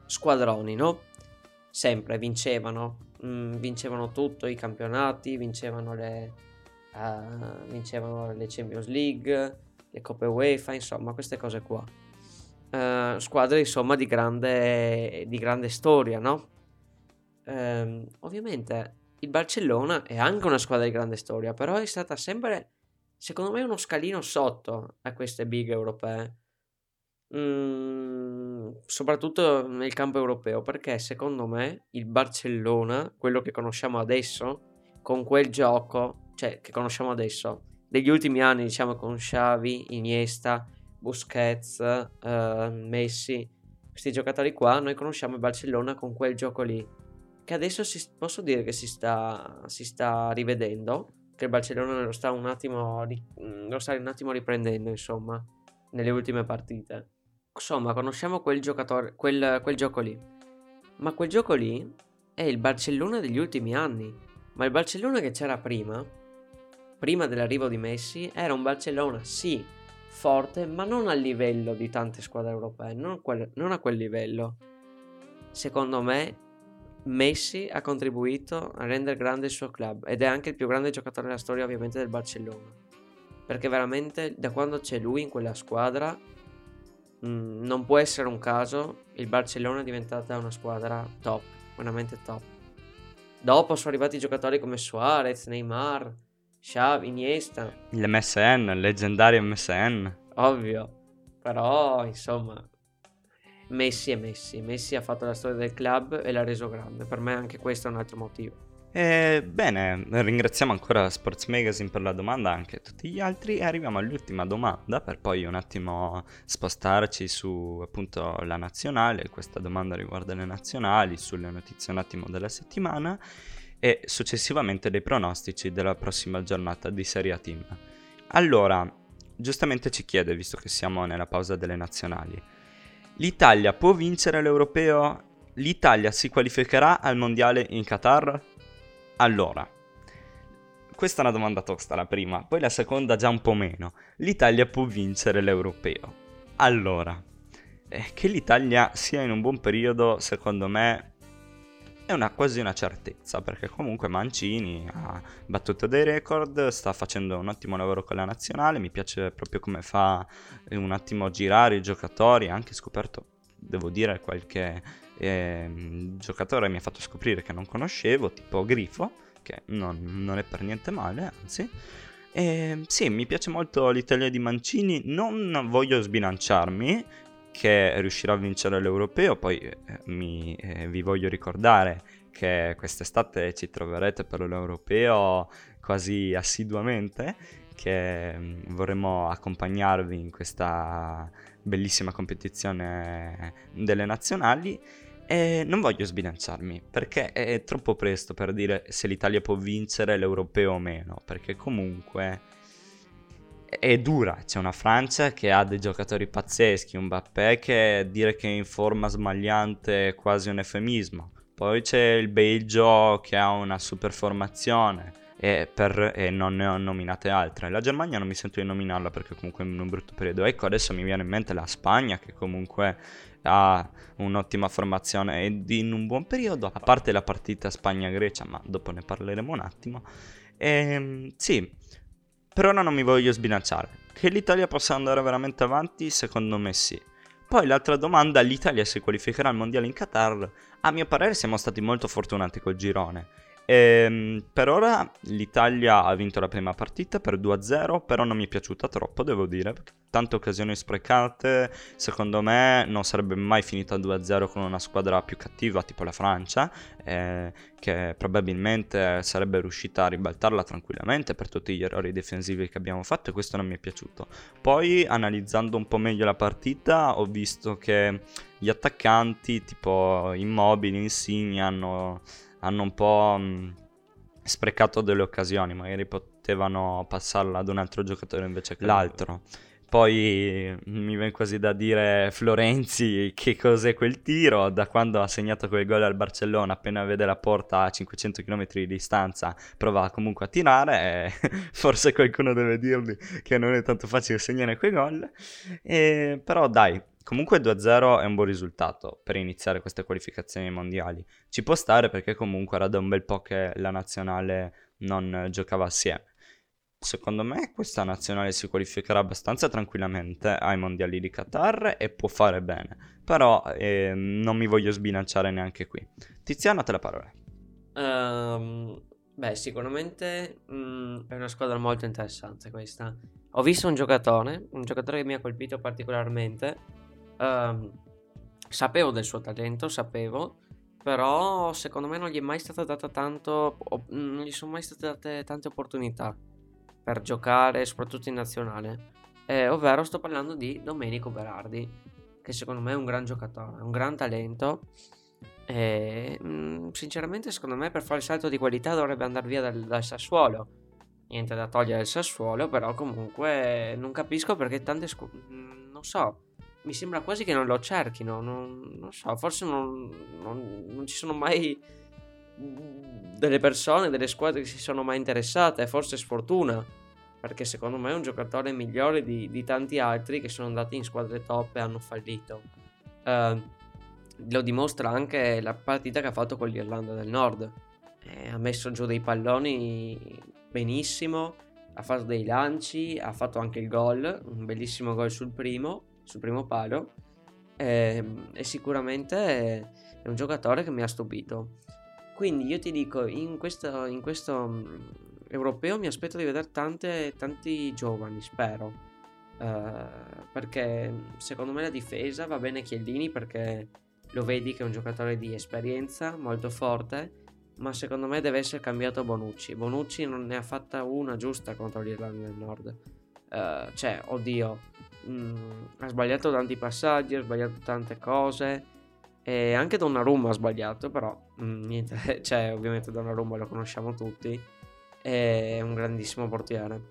squadroni, no? Sempre vincevano. mm, vincevano tutto, i campionati, vincevano le, eh, vincevano le Champions League, le Coppe UEFA, insomma, queste cose qua. Eh, squadre, insomma, di grande, di grande storia, no? Ehm, ovviamente il Barcellona è anche una squadra di grande storia, però è stata sempre, secondo me, uno scalino sotto a queste big europee. Mm, soprattutto nel campo europeo, perché secondo me il Barcellona, quello che conosciamo adesso, con quel gioco, cioè che conosciamo adesso, degli ultimi anni, diciamo con Xavi, Iniesta, Busquets, eh, Messi, questi giocatori qua, noi conosciamo il Barcellona con quel gioco lì, che adesso si, posso dire che si sta, si sta rivedendo, che il Barcellona lo sta un attimo, mm, lo sta un attimo riprendendo, insomma, nelle ultime partite. Insomma, conosciamo quel giocatore, quel, quel gioco lì. Ma quel gioco lì è il Barcellona degli ultimi anni. Ma il Barcellona che c'era prima, prima dell'arrivo di Messi, era un Barcellona, sì, forte, ma non a livello di tante squadre europee, non, quel- non a quel livello. Secondo me, Messi ha contribuito a rendere grande il suo club ed è anche il più grande giocatore della storia, ovviamente, del Barcellona. Perché veramente, da quando c'è lui in quella squadra, Mm, non può essere un caso, il Barcellona è diventata una squadra top, veramente top. Dopo sono arrivati giocatori come Suarez, Neymar, Xavi, Iniesta, Il MSN, il leggendario MSN. ovvio. Però, insomma, Messi è Messi. Messi ha fatto la storia del club e l'ha reso grande. Per me anche questo è un altro motivo. E bene, ringraziamo ancora Sports Magazine per la domanda, anche tutti gli altri, e arriviamo all'ultima domanda per poi un attimo spostarci su appunto la nazionale. Questa domanda riguarda le nazionali, sulle notizie un attimo della settimana e successivamente dei pronostici della prossima giornata di Serie A Team. Allora, giustamente ci chiede, visto che siamo nella pausa delle nazionali, l'Italia può vincere l'europeo? L'Italia si qualificherà al mondiale in Qatar? Allora, questa è una domanda tosta la prima, poi la seconda già un po' meno. L'Italia può vincere l'europeo. Allora, eh, che l'Italia sia in un buon periodo, secondo me, è una, quasi una certezza, perché comunque Mancini ha battuto dei record, sta facendo un ottimo lavoro con la nazionale, mi piace proprio come fa eh, un attimo girare i giocatori, ha anche scoperto, devo dire, qualche ehm, giocatore mi ha fatto scoprire che non conoscevo, tipo Grifo, che non, non è per niente male, anzi. E, sì, mi piace molto l'Italia di Mancini, non voglio sbilanciarmi che riuscirà a vincere l'europeo, poi eh, mi, eh, vi voglio ricordare che quest'estate ci troverete per l'europeo quasi assiduamente, che mm, vorremmo accompagnarvi in questa bellissima competizione delle nazionali. E non voglio sbilanciarmi perché è troppo presto per dire se l'Italia può vincere l'europeo o meno, perché comunque è dura. C'è una Francia che ha dei giocatori pazzeschi, un Mbappé che dire che è in forma smagliante è quasi un eufemismo. Poi c'è il Belgio che ha una super formazione e, per, e non ne ho nominate altre. La Germania non mi sento di nominarla perché comunque è in un brutto periodo. Ecco, adesso mi viene in mente la Spagna che comunque ha un'ottima formazione ed in un buon periodo, a parte la partita Spagna-Grecia, ma dopo ne parleremo un attimo. E, sì, per ora non mi voglio sbilanciare. Che l'Italia possa andare veramente avanti, secondo me sì. Poi l'altra domanda, l'Italia si qualificherà al mondiale in Qatar? A mio parere siamo stati molto fortunati col girone. Ehm, per ora l'Italia ha vinto la prima partita per 2-0, però non mi è piaciuta troppo, devo dire, tante occasioni sprecate, secondo me non sarebbe mai finita 2-0 con una squadra più cattiva, tipo la Francia, eh, che probabilmente sarebbe riuscita a ribaltarla tranquillamente per tutti gli errori difensivi che abbiamo fatto e questo non mi è piaciuto. Poi, analizzando un po' meglio la partita, ho visto che gli attaccanti, tipo Immobili, Insigne, hanno hanno un po' mh, sprecato delle occasioni, magari potevano passarla ad un altro giocatore invece che l'altro. Poi mi viene quasi da dire Florenzi che cos'è quel tiro, da quando ha segnato quel gol al Barcellona, appena vede la porta a 500 km di distanza, prova comunque a tirare, forse qualcuno deve dirgli che non è tanto facile segnare quei gol, e, però dai, comunque 2-0 è un buon risultato per iniziare queste qualificazioni mondiali. Ci può stare perché comunque era da un bel po' che la nazionale non giocava assieme. Secondo me questa nazionale si qualificherà abbastanza tranquillamente ai mondiali di Qatar e può fare bene, però eh, non mi voglio sbilanciare neanche qui. Tiziano, te la parola. Ehm, beh, sicuramente mm, è una squadra molto interessante questa. Ho visto un giocatore, un giocatore che mi ha colpito particolarmente. Ehm, sapevo del suo talento, sapevo, però secondo me non gli è mai stata data tanto, o- non gli sono mai state date tante opportunità per giocare, soprattutto in nazionale. Eh, ovvero sto parlando di Domenico Berardi, che secondo me è un gran giocatore, un gran talento. E mm, sinceramente, secondo me, per fare il salto di qualità dovrebbe andare via dal, dal Sassuolo. Niente da togliere il Sassuolo, però comunque non capisco perché tante squadre. Non so, mi sembra quasi che non lo cerchino. Non, non so, forse non, non- non ci sono mai delle persone, delle squadre che si sono mai interessate. Forse sfortuna, perché secondo me è un giocatore migliore di, di tanti altri che sono andati in squadre top e hanno fallito. Eh, lo dimostra anche la partita che ha fatto con l'Irlanda del Nord. Eh, ha messo giù dei palloni benissimo, ha fatto dei lanci, ha fatto anche il gol, un bellissimo gol sul primo, sul primo palo. Ehm, e sicuramente è è un giocatore che mi ha stupito. Quindi io ti dico, in questo, in questo mm, europeo mi aspetto di vedere tante, tanti giovani, spero. Eh, perché secondo me la difesa va bene Chiellini perché lo vedi che è un giocatore di esperienza, molto forte, ma secondo me deve essere cambiato Bonucci. Bonucci non ne ha fatta una giusta contro l'Irlanda del Nord. Eh, cioè, oddio, mm, ha sbagliato tanti passaggi, ha sbagliato tante cose. E anche Donnarumma ha sbagliato, però mm, niente, cioè, ovviamente Donnarumma lo conosciamo tutti. È un grandissimo portiere.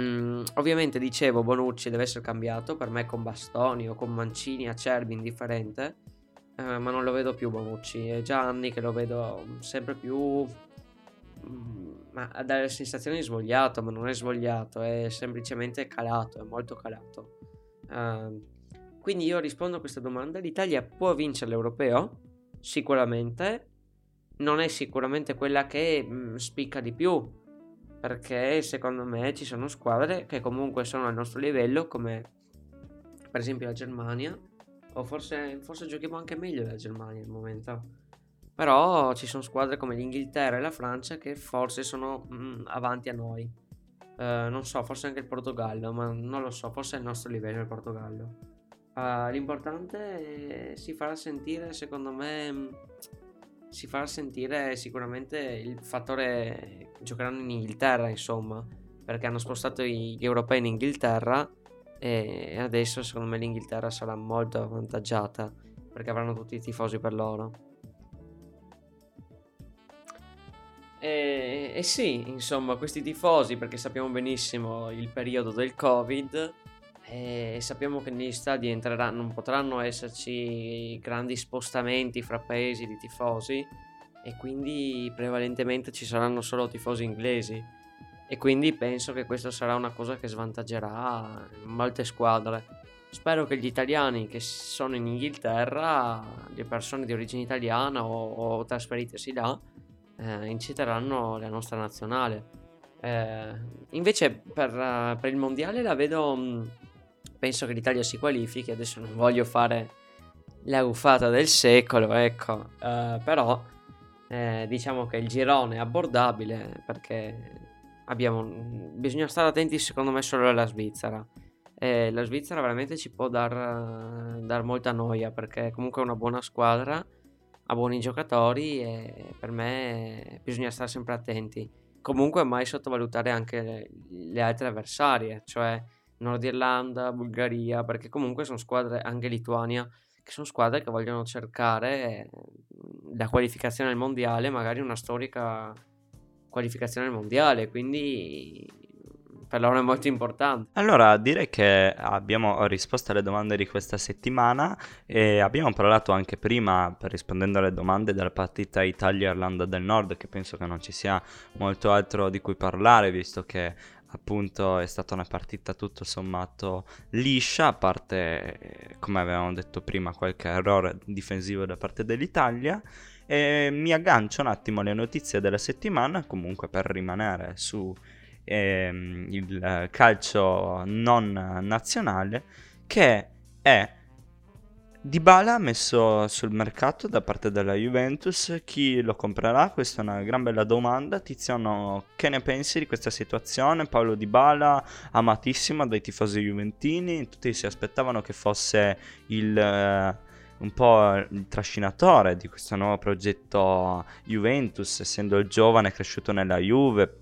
Mm, ovviamente dicevo Bonucci deve essere cambiato per me con Bastoni o con Mancini, Acerbi indifferente eh, ma non lo vedo più Bonucci è già anni che lo vedo sempre più ma a dare sensazioni di svogliato ma non è svogliato è semplicemente calato è molto calato. Eh, quindi io rispondo a questa domanda l'Italia può vincere l'europeo? sicuramente. Non è sicuramente quella che mm, spicca di più perché secondo me ci sono squadre che comunque sono al nostro livello come per esempio la Germania o forse, forse giochiamo anche meglio della Germania al momento però ci sono squadre come l'Inghilterra e la Francia che forse sono mm, avanti a noi Eh, non so forse anche il Portogallo ma non lo so forse è il nostro livello il Portogallo Eh, l'importante è- si farà sentire secondo me mm, si farà sentire sicuramente il fattore giocheranno in Inghilterra, insomma, perché hanno spostato gli europei in Inghilterra e adesso secondo me l'Inghilterra sarà molto avvantaggiata perché avranno tutti i tifosi per loro. E, e sì, insomma, questi tifosi, perché sappiamo benissimo il periodo del Covid e sappiamo che negli stadi entrerà- non potranno esserci grandi spostamenti fra paesi di tifosi e quindi prevalentemente ci saranno solo tifosi inglesi e quindi penso che questo sarà una cosa che svantaggerà molte squadre. Spero che gli italiani che sono in Inghilterra, le persone di origine italiana o, o trasferitesi là, eh, inciteranno la nostra nazionale. Eh, invece per, eh, per il mondiale la vedo. mh, penso che l'Italia si qualifichi. Adesso non voglio fare la ruffata del secolo, ecco. eh, però eh, diciamo che il girone è abbordabile perché abbiamo. Bisogna stare attenti, secondo me, solo alla Svizzera. La Svizzera veramente ci può dar, dar molta noia perché comunque è una buona squadra, ha buoni giocatori e per me bisogna stare sempre attenti. Comunque mai sottovalutare anche le, altre avversarie, cioè Nord Irlanda, Bulgaria, perché comunque sono squadre, anche Lituania, che sono squadre che vogliono cercare la qualificazione al mondiale, magari una storica qualificazione al mondiale, quindi per loro è molto importante. Allora, direi che abbiamo risposto alle domande di questa settimana e abbiamo parlato anche prima, rispondendo alle domande, della partita Italia-Irlanda del Nord, che penso che non ci sia molto altro di cui parlare, visto che appunto è stata una partita tutto sommato liscia, a parte, come avevamo detto prima, qualche errore difensivo da parte dell'Italia. E mi aggancio un attimo alle notizie della settimana, comunque per rimanere su ehm, il calcio non nazionale, che è Dybala messo sul mercato da parte della Juventus, chi lo comprerà? Questa è una gran bella domanda. Tiziano, che ne pensi di questa situazione? Paolo Dybala, amatissimo dai tifosi juventini, tutti si aspettavano che fosse il, eh, un po' il trascinatore di questo nuovo progetto Juventus, essendo il giovane cresciuto nella Juve,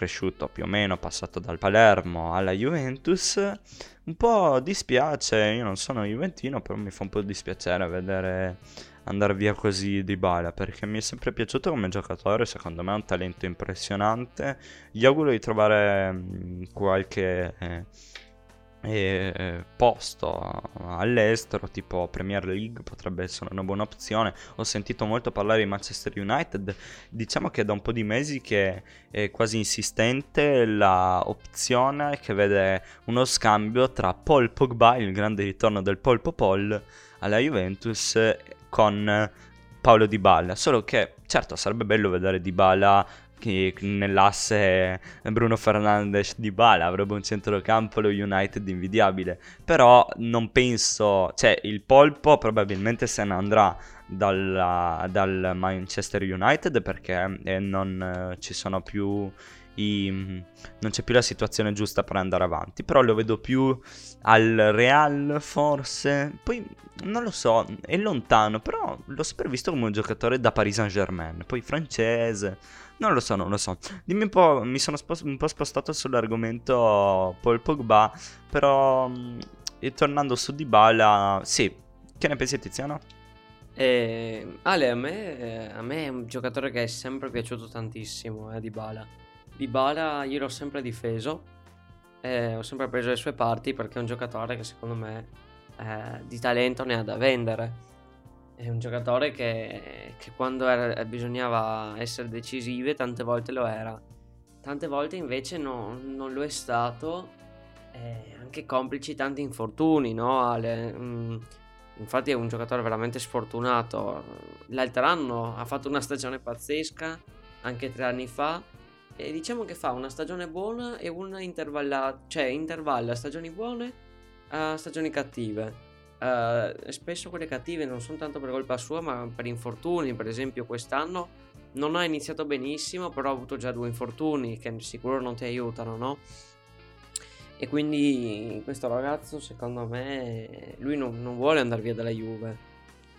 cresciuto più o meno, passato dal Palermo alla Juventus. Un po' dispiace, io non sono juventino, però mi fa un po' dispiacere vedere andare via così di bala, perché mi è sempre piaciuto come giocatore, secondo me ha un talento impressionante. Gli auguro di trovare mm, qualche... Eh, e posto all'estero, tipo Premier League, potrebbe essere una buona opzione. Ho sentito molto parlare di Manchester United, diciamo che è da un po' di mesi che è quasi insistente la opzione che vede uno scambio tra Paul Pogba, il grande ritorno del Paul Popol alla Juventus, con Paolo Di Balla. Solo che, certo, sarebbe bello vedere Di Balla che nell'asse Bruno Fernandes di Bala avrebbe un centrocampo lo United invidiabile. Però non penso cioè il polpo probabilmente se ne andrà dalla, dal Manchester United perché eh, non eh, ci sono più i, non c'è più la situazione giusta per andare avanti. Però lo vedo più al Real forse. Poi non lo so è lontano però l'ho sempre visto come un giocatore da Paris Saint Germain poi francese non lo so, non lo so. Dimmi un po', mi sono spost- un po' spostato sull'argomento Paul Pogba, però mm, tornando su Dybala, sì, che ne pensi Tiziano? Eh, Ale, a me, eh, a me è un giocatore che è sempre piaciuto tantissimo, eh, Dybala. Dybala io l'ho sempre difeso, eh, ho sempre preso le sue parti perché è un giocatore che secondo me eh, di talento ne ha da vendere è un giocatore che, che quando era, bisognava essere decisive tante volte lo era, tante volte invece no, non lo è stato, eh, anche complici tanti infortuni, no Ale? Mm, infatti è un giocatore veramente sfortunato, l'altro anno ha fatto una stagione pazzesca, anche tre anni fa, e diciamo che fa una stagione buona e una intervallata, cioè intervalla stagioni buone a stagioni cattive. Uh, spesso quelle cattive non sono tanto per colpa sua, ma per infortuni. Per esempio, quest'anno non ha iniziato benissimo, però ha avuto già due infortuni che sicuro non ti aiutano, no? E quindi questo ragazzo, secondo me, lui non, non vuole andare via dalla Juve.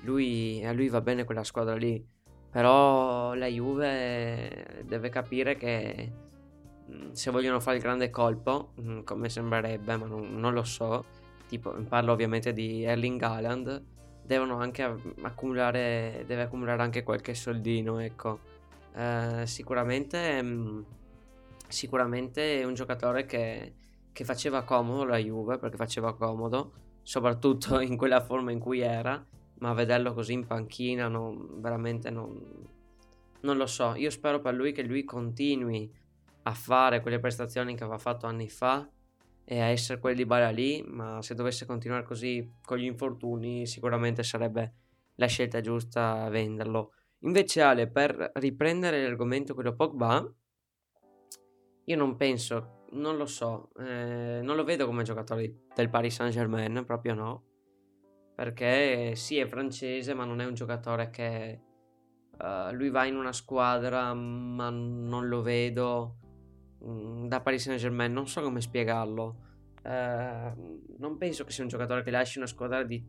Lui, a lui va bene quella squadra lì. Però la Juve deve capire che mm, se vogliono fare il grande colpo, mm, come sembrerebbe, ma non, non lo so, tipo parlo ovviamente di Erling Haaland, devono anche accumulare, deve accumulare anche qualche soldino, ecco. Eh, sicuramente, mh, mm, sicuramente è un giocatore che, che faceva comodo la Juve, perché faceva comodo, soprattutto in quella forma in cui era, ma vederlo così in panchina non, veramente non, non lo so. Io spero per lui che lui continui a fare quelle prestazioni che aveva fatto anni fa e a essere quelli di Bala lì, ma se dovesse continuare così con gli infortuni sicuramente sarebbe la scelta giusta venderlo. Invece Ale, per riprendere l'argomento quello Pogba, io non penso, non lo so, eh, non lo vedo come giocatore del Paris Saint Germain, proprio no, perché sì è francese ma non è un giocatore che uh, lui va in una squadra ma non lo vedo Mm, da Paris Saint Germain, non so come spiegarlo. Eh, non penso che sia un giocatore che lasci una squadra di,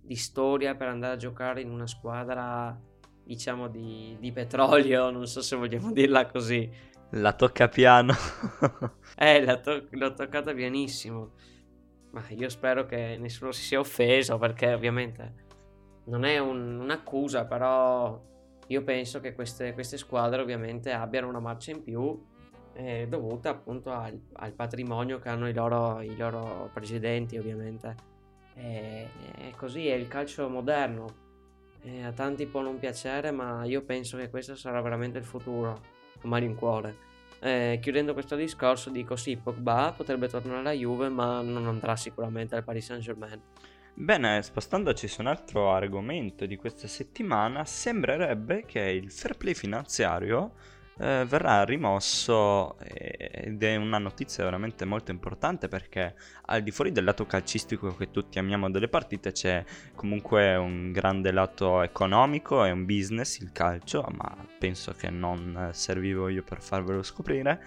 di, storia per andare a giocare in una squadra, diciamo, di, di petrolio, non so se vogliamo dirla così. La tocca piano. eh, la to- l'ho toccata pianissimo. Ma io spero che nessuno si sia offeso perché ovviamente non è un, un'accusa, però io penso che queste, queste squadre ovviamente abbiano una marcia in più eh, dovuta appunto al, al, patrimonio che hanno i loro, i loro precedenti ovviamente. E, e, così è il calcio moderno. E a tanti può non piacere, ma io penso che questo sarà veramente il futuro, a malincuore. eh, chiudendo questo discorso dico sì, Pogba potrebbe tornare alla Juve ma non andrà sicuramente al Paris Saint Germain. Bene, spostandoci su un altro argomento di questa settimana, sembrerebbe che il fair play finanziario eh, verrà rimosso eh, ed è una notizia veramente molto importante perché al di fuori del lato calcistico che tutti amiamo delle partite c'è comunque un grande lato economico e un business il calcio, ma penso che non servivo io per farvelo scoprire.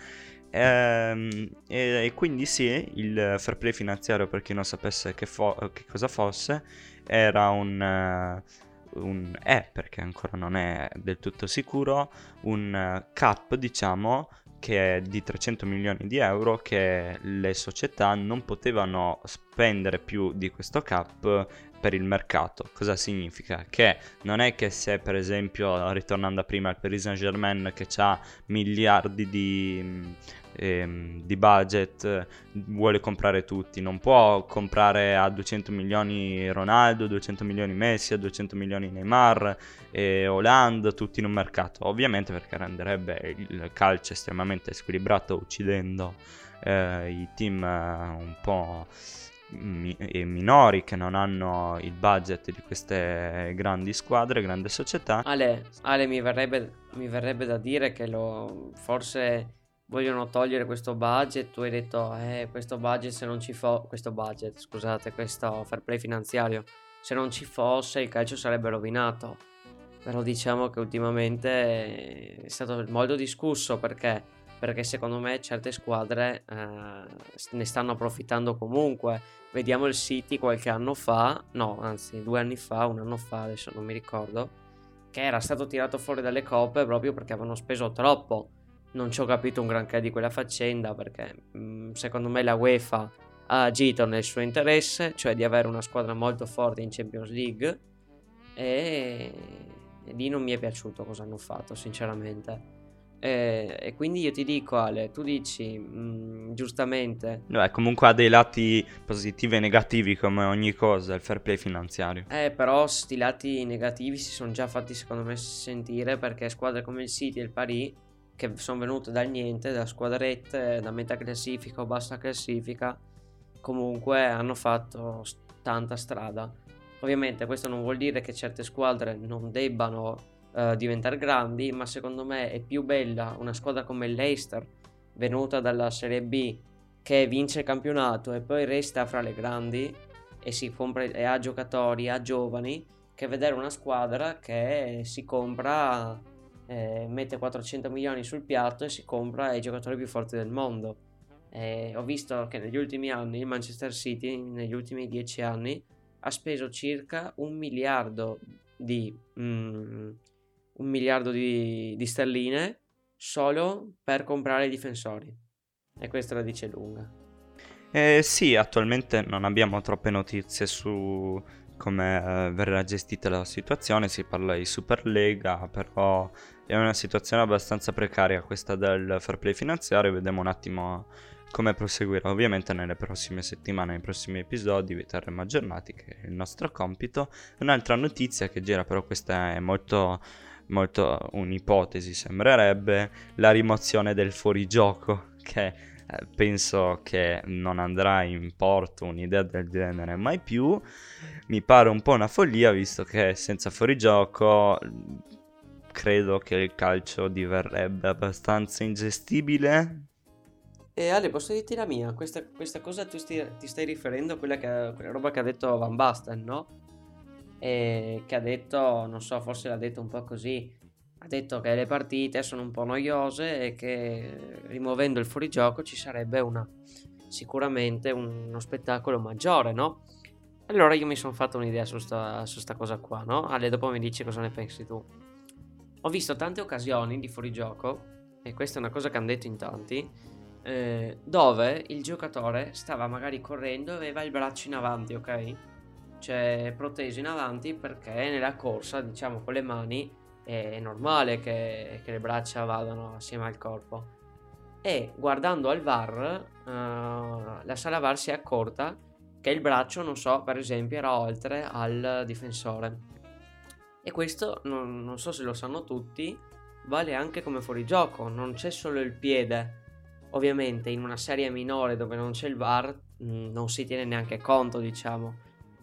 Ehm, e, e, quindi sì, il fair play finanziario, per chi non sapesse che, fo- che cosa fosse, era un, uh, un... è, perché ancora non è del tutto sicuro, un uh, cap, diciamo, che è di 300 milioni di euro che le società non potevano spendere più di questo cap per il mercato. Cosa significa? Che non è che se per esempio, ritornando a prima, il Paris Saint Germain che ha miliardi di, ehm, di budget vuole comprare tutti, non può comprare a 200 milioni Ronaldo, 200 milioni Messi, a 200 milioni Neymar e Hollande, tutti in un mercato, ovviamente perché renderebbe il calcio estremamente squilibrato uccidendo eh, i team eh, un po' mi- minori che non hanno il budget di queste grandi squadre, grandi società. Ale, Ale mi, verrebbe, mi verrebbe da dire che lo, forse vogliono togliere questo budget, tu hai detto, eh, questo budget se non ci fosse, questo budget, scusate, questo fair play finanziario, se non ci fosse il calcio sarebbe rovinato. Però diciamo che ultimamente è stato molto discusso perché, perché secondo me certe squadre eh, ne stanno approfittando comunque. Vediamo il City qualche anno fa, no, anzi due anni fa, un anno fa, adesso non mi ricordo, che era stato tirato fuori dalle coppe proprio perché avevano speso troppo non ci ho capito un granché di quella faccenda perché mh, mm, secondo me la UEFA ha agito nel suo interesse, cioè di avere una squadra molto forte in Champions League e, e lì non mi è piaciuto cosa hanno fatto sinceramente. E, e quindi io ti dico Ale, tu dici mh, mm, giustamente... Beh, comunque ha dei lati positivi e negativi come ogni cosa il fair play finanziario. Eh però sti lati negativi si sono già fatti secondo me sentire perché squadre come il City e il Paris che sono venute dal niente, da squadrette, da metà classifica o bassa classifica, comunque hanno fatto tanta strada. Ovviamente questo non vuol dire che certe squadre non debbano uh, diventare grandi, ma secondo me è più bella una squadra come l'Eister, venuta dalla Serie B, che vince il campionato e poi resta fra le grandi e, si compra, e ha giocatori, ha giovani, che vedere una squadra che si compra eh, mette 400 milioni sul piatto e si compra i giocatori più forti del mondo. Eh, ho visto che negli ultimi anni il Manchester City, negli ultimi 10 anni, ha speso circa un miliardo di, mm, un miliardo di, di sterline solo per comprare i difensori. E questa la dice lunga. Eh, sì, attualmente non abbiamo troppe notizie su come eh, verrà gestita la situazione, si parla di Superlega, però è una situazione abbastanza precaria questa del fair play finanziario, vediamo un attimo come proseguirà. Ovviamente nelle prossime settimane, nei prossimi episodi vi terremo aggiornati, che è il nostro compito. Un'altra notizia che gira, però questa è molto, molto un'ipotesi, sembrerebbe, la rimozione del fuorigioco, che penso che non andrà in porto un'idea del genere mai più. Mi pare un po' una follia, visto che senza fuorigioco credo che il calcio diverrebbe abbastanza ingestibile. E Ale, posso dirti la mia? Questa, questa cosa tu sti, ti stai riferendo a quella, che, quella roba che ha detto Van Basten, no? E che ha detto, non so, forse l'ha detto un po' così, ha detto che le partite sono un po' noiose e che rimuovendo il fuorigioco ci sarebbe una, sicuramente uno spettacolo maggiore, no? Allora io mi sono fatto un'idea su sta, su sta cosa qua, no? Ale, dopo mi dici cosa ne pensi tu. Ho visto tante occasioni di fuorigioco, e questa è una cosa che hanno detto in tanti, eh, dove il giocatore stava magari correndo e aveva il braccio in avanti, ok? Cioè proteso in avanti perché nella corsa, diciamo con le mani, è normale che, che le braccia vadano assieme al corpo. E guardando al VAR, uh, la sala VAR si è accorta che il braccio, non so, per esempio, era oltre al difensore. E questo non, non so se lo sanno tutti, vale anche come fuorigioco, non c'è solo il piede. Ovviamente in una serie minore dove non c'è il VAR mh, non si tiene neanche conto, diciamo.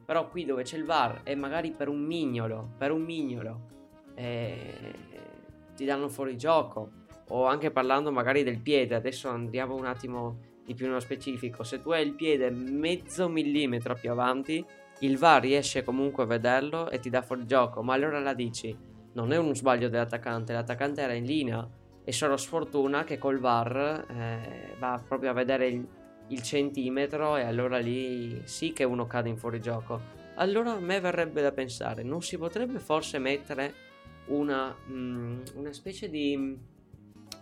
Però qui dove c'è il VAR e magari per un mignolo, per un mignolo, eh, ti danno fuorigioco. O anche parlando magari del piede, adesso andiamo un attimo di più nello specifico. Se tu hai il piede mezzo millimetro più avanti, il VAR riesce comunque a vederlo e ti dà fuorigioco. Ma allora la dici, non è uno sbaglio dell'attaccante, l'attaccante era in linea. È solo sfortuna che col VAR eh, va proprio a vedere il, il centimetro e allora lì sì che uno cade in fuorigioco. Allora a me verrebbe da pensare, non si potrebbe forse mettere una, mm, una specie di...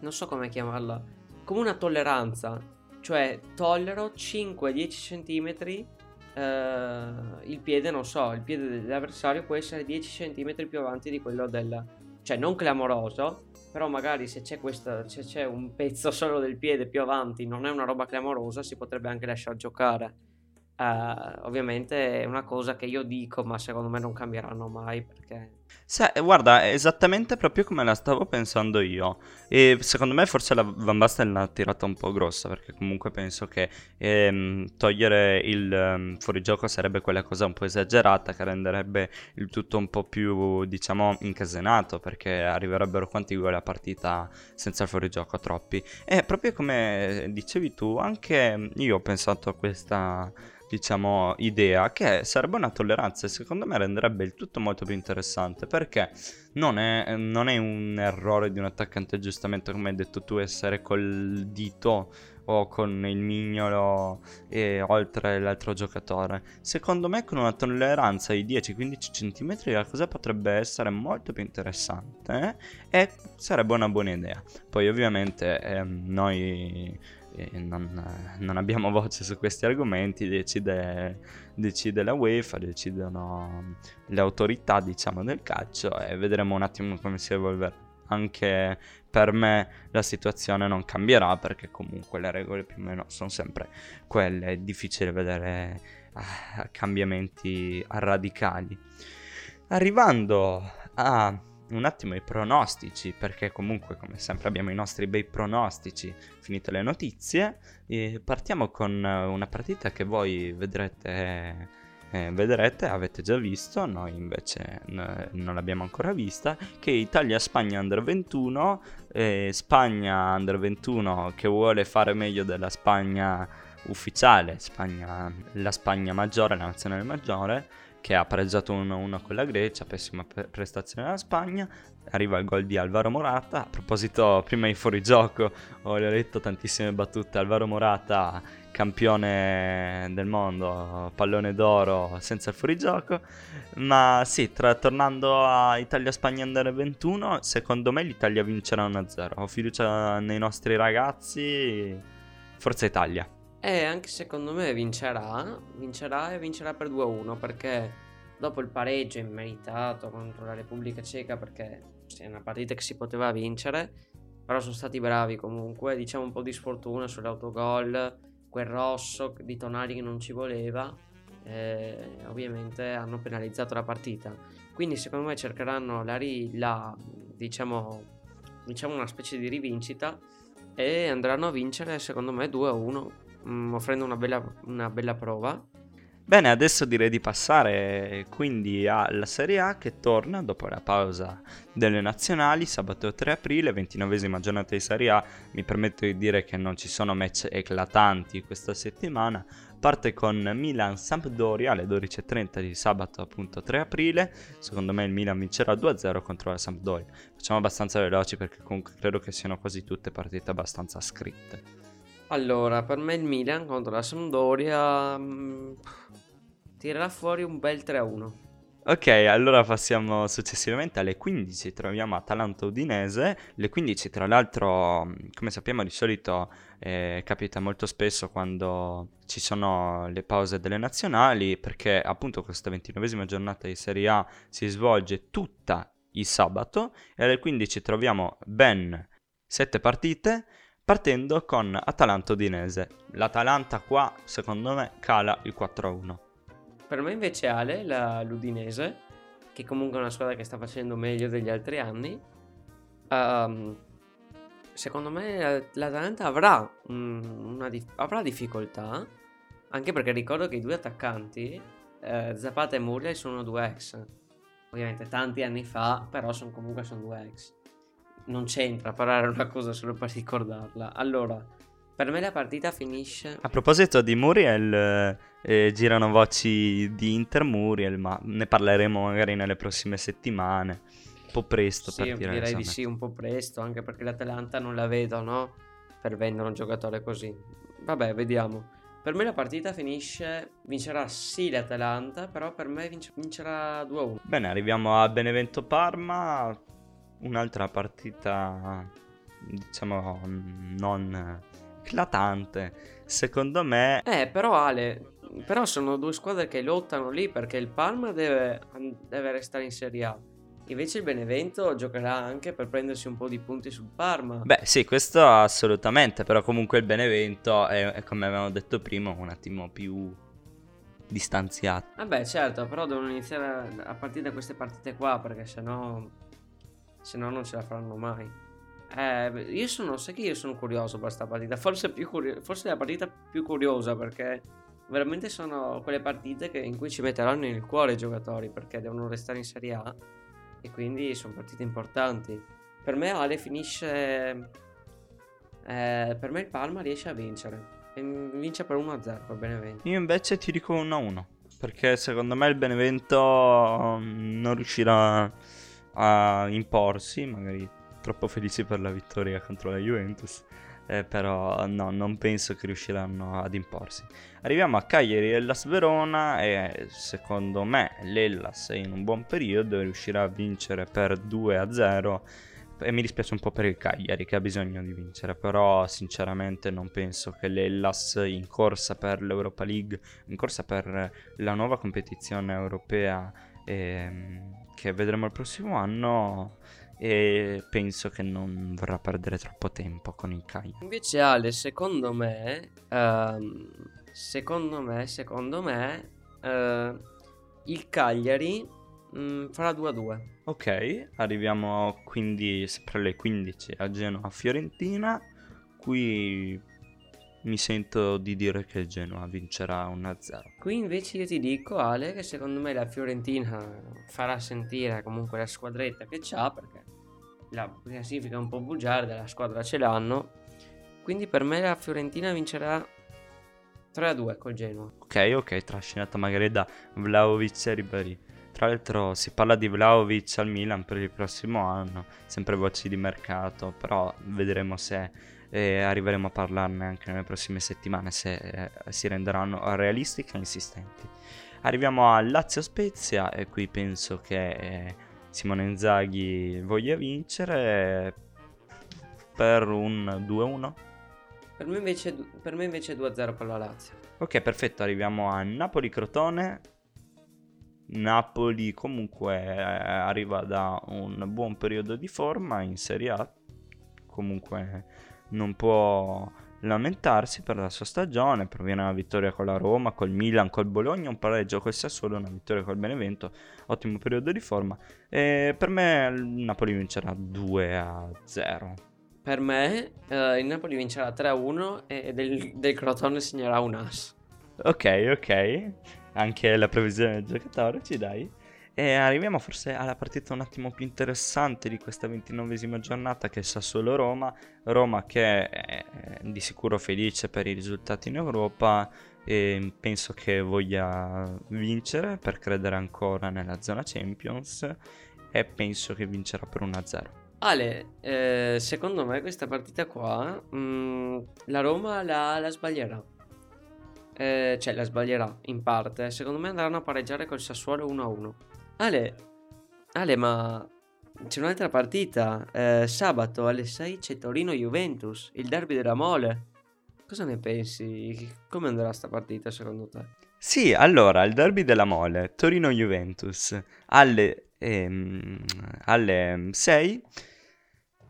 non so come chiamarla, come una tolleranza, cioè tollero 5-10 cm il piede, non so, il piede dell'avversario può essere 10 cm più avanti di quello del... cioè non clamoroso, però magari se c'è, questa, se c'è un pezzo solo del piede più avanti, non è una roba clamorosa, si potrebbe anche lasciar giocare. Uh, ovviamente è una cosa che io dico, ma secondo me non cambieranno mai perché... Se, guarda, è esattamente proprio come la stavo pensando io. E secondo me forse la Van Basten l'ha tirata un po' grossa, perché comunque penso che ehm, togliere il um, fuorigioco sarebbe quella cosa un po' esagerata, che renderebbe il tutto un po' più, diciamo, incasenato, perché arriverebbero quanti gol a partita senza il fuorigioco, troppi. E proprio come dicevi tu, anche io ho pensato a questa diciamo, idea che sarebbe una tolleranza e secondo me renderebbe il tutto molto più interessante perché non è, non è un errore di un attaccante giustamente come hai detto tu essere col dito o con il mignolo e oltre l'altro giocatore. Secondo me con una tolleranza di 10-15 cm la cosa potrebbe essere molto più interessante eh? e sarebbe una buona idea. Poi ovviamente eh, noi non, non, abbiamo voce su questi argomenti, decide, decide, la UEFA, decidono le autorità diciamo del calcio e vedremo un attimo come si evolverà. Anche per me la situazione non cambierà perché comunque le regole più o meno sono sempre quelle, è difficile vedere uh, cambiamenti radicali. Arrivando a un attimo i pronostici, perché comunque come sempre abbiamo i nostri bei pronostici, finite le notizie, e partiamo con eh, una partita che voi vedrete, eh, vedrete avete già visto, noi invece n- non l'abbiamo ancora vista, che Italia-Spagna Under 21, eh, Spagna Under 21 che vuole fare meglio della Spagna ufficiale, Spagna, la Spagna maggiore, la nazionale maggiore, che ha pareggiato 1-1 con la Grecia, pessima pre- prestazione della Spagna, arriva il gol di Alvaro Morata, a proposito prima di fuorigioco ho letto tantissime battute, Alvaro Morata campione del mondo, pallone d'oro senza il fuorigioco, ma sì, tra, tornando a Italia-Spagna Under 21, secondo me l'Italia vincerà 1-0, ho fiducia nei nostri ragazzi, forza Italia. E anche secondo me vincerà, vincerà e vincerà per 2-1 perché dopo il pareggio immeritato contro la Repubblica Ceca perché è una partita che si poteva vincere, però sono stati bravi comunque, diciamo un po' di sfortuna sull'autogol, quel rosso di Tonali che non ci voleva, eh, ovviamente hanno penalizzato la partita. Quindi secondo me cercheranno la, ri- la diciamo, diciamo una specie di rivincita e andranno a vincere secondo me 2-1 mh, mm, offrendo una bella, una bella prova. Bene, adesso direi di passare quindi alla Serie A che torna dopo la pausa delle nazionali, sabato 3 aprile, 29esima giornata di Serie A. Mi permetto di dire che non ci sono match eclatanti questa settimana. Parte con Milan-Sampdoria alle 12.30 di sabato appunto 3 aprile. Secondo me il Milan vincerà 2-0 contro la Sampdoria. Facciamo abbastanza veloci perché comunque credo che siano quasi tutte partite abbastanza scritte. Allora, per me il Milan contro la Sampdoria mm, tirerà fuori un bel 3-1. Ok, allora passiamo successivamente alle 15, troviamo Atalanta Udinese, le 15 tra l'altro mm, come sappiamo di solito eh, capita molto spesso quando ci sono le pause delle nazionali perché appunto questa 29esima giornata di Serie A si svolge tutta il sabato. E alle 15 troviamo ben 7 partite partendo con Atalanta Udinese. L'Atalanta qua, secondo me, cala il 4-1. Per me invece Ale, la, l'Udinese, che comunque è una squadra che sta facendo meglio degli altri anni, ehm, secondo me eh, l'Atalanta avrà, una dif- avrà difficoltà, anche perché ricordo che i due attaccanti, eh, Zapata e Murley, sono due ex. Ovviamente tanti anni fa, però sono comunque sono due ex. Non c'entra parlare una cosa solo per ricordarla. Allora, per me la partita finisce... A proposito di Muriel, eh, girano voci di Inter Muriel, ma ne parleremo magari nelle prossime settimane. Un po' presto Sì, per dire. direi di sì, un po' presto, anche perché l'Atalanta non la vedo, no? Per vendere un giocatore così. Vabbè, vediamo. Per me la partita finisce, vincerà sì l'Atalanta, però per me vince- vincerà 2-1. Bene, arriviamo a Benevento Parma, un'altra partita diciamo non eclatante. Secondo me Eh, però Ale, però sono due squadre che lottano lì perché il Parma deve, deve restare in Serie A. Invece il Benevento giocherà anche per prendersi un po' di punti sul Parma. Beh, sì, questo assolutamente, però comunque il Benevento è, è, come avevamo detto prima, un attimo più distanziato. Vabbè, certo, però devono iniziare a partire da queste partite qua perché sennò, sennò non ce la faranno mai. Eh, io sono, sai che io sono curioso per questa partita, forse, curio- forse la partita più curiosa perché veramente sono quelle partite che- in cui ci metteranno nel cuore i giocatori perché devono restare in Serie A e quindi sono partite importanti. Per me Ale finisce... eh, per me il Palma riesce a vincere. E vince per 1-0 col Benevento. Io invece ti dico 1-1, perché secondo me il Benevento mm, non riuscirà a imporsi, magari troppo felici per la vittoria contro la Juventus, eh, però no, non penso che riusciranno ad imporsi. Arriviamo a Cagliari e Las Verona e secondo me l'Ellas è in un buon periodo riuscirà a vincere per 2-0 e mi dispiace un po' per il Cagliari che ha bisogno di vincere, però sinceramente non penso che l'Ellas in corsa per l'Europa League, in corsa per la nuova competizione europea ehm, che vedremo il prossimo anno, e penso che non vorrà perdere troppo tempo con il Cagliari. Invece Ale, secondo me, ehm, secondo me, secondo me, eh, il Cagliari mm, farà 2-2. Ok, arriviamo quindi sempre alle 15 a Genoa Fiorentina. Qui mi sento di dire che il Genoa vincerà 1-0. Qui invece io ti dico Ale che secondo me la Fiorentina farà sentire comunque la squadretta che c'ha perché la classifica è un po' bugiarda, la squadra ce l'hanno. Quindi per me la Fiorentina vincerà 3-2 col Genoa. Ok, ok, trascinata magari da Vlaovic e Ribéry. Tra l'altro si parla di Vlaovic al Milan per il prossimo anno, sempre voci di mercato, però vedremo se eh, arriveremo a parlarne anche nelle prossime settimane, se eh, si renderanno realistiche e insistenti. Arriviamo a Lazio Spezia e qui penso che eh, Simone Inzaghi voglia vincere per un 2-1. Per me invece, per me invece 2-0 con la Lazio. Ok, perfetto, arriviamo a Napoli-Crotone. Napoli comunque eh, arriva da un buon periodo di forma in Serie A, comunque non può lamentarsi per la sua stagione, proviene una vittoria con la Roma, col Milan, col Bologna, un pareggio col Sassuolo, una vittoria col Benevento, ottimo periodo di forma e per me il Napoli vincerà 2 a 0. Per me eh, il Napoli vincerà 3-1 e del, del Crotone segnerà un as. Ok, ok. Anche la previsione del giocatore ci dai. E arriviamo forse alla partita un attimo più interessante di questa ventinovesima giornata che è Sassuolo-Roma. Roma che è di sicuro felice per i risultati in Europa e penso che voglia vincere per credere ancora nella zona Champions e penso che vincerà per 1-0. Ale, eh, secondo me questa partita qua mm, la Roma la, la sbaglierà. Eh, cioè la sbaglierà in parte. Secondo me andranno a pareggiare col Sassuolo 1-1. Ale, Ale, ma c'è un'altra partita. Eh, sabato alle 6 c'è Torino-Juventus, il derby della Mole. Cosa ne pensi? Come andrà sta partita secondo te? Sì, allora, il derby della Mole, Torino-Juventus, alle, ehm, alle 6,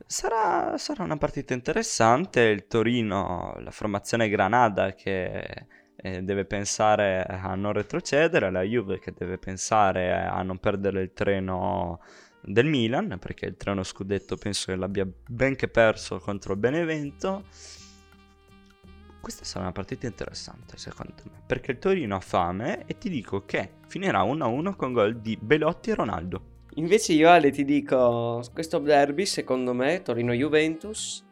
sarà, sarà una partita interessante. Il Torino, la formazione Granada che eh, deve pensare a non retrocedere, la Juve che deve pensare a non perdere il treno del Milan, perché il treno scudetto penso che l'abbia benché perso contro il Benevento. Questa sarà una partita interessante secondo me, perché il Torino ha fame e ti dico che finirà 1-1 con gol di Belotti e Ronaldo. Invece io Ale ti dico, questo derby secondo me, Torino-Juventus,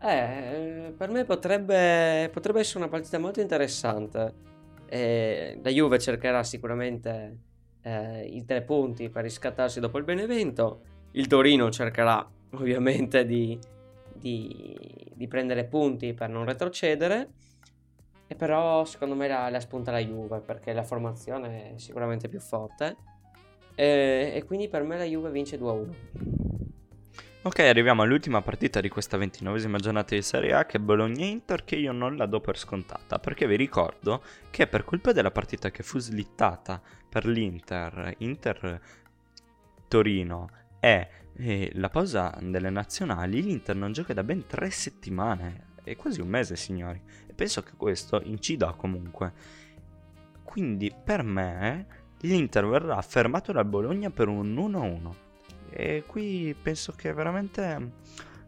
eh, per me potrebbe, potrebbe essere una partita molto interessante. Eh, la Juve cercherà sicuramente eh, i tre punti per riscattarsi dopo il Benevento, il Torino cercherà ovviamente di, di, di prendere punti per non retrocedere. E però secondo me la, la spunta la Juve perché la formazione è sicuramente più forte. E, e quindi per me la Juve vince 2-1. Ok, arriviamo all'ultima partita di questa ventinovesima giornata di Serie A che è Bologna-Inter che io non la do per scontata perché vi ricordo che per colpa della partita che fu slittata per l'Inter, Inter-Torino e la pausa delle nazionali, l'Inter non gioca da ben tre settimane, è quasi un mese signori, e penso che questo incida comunque. Quindi per me l'Inter verrà fermato dal Bologna per un 1-1 e qui penso che veramente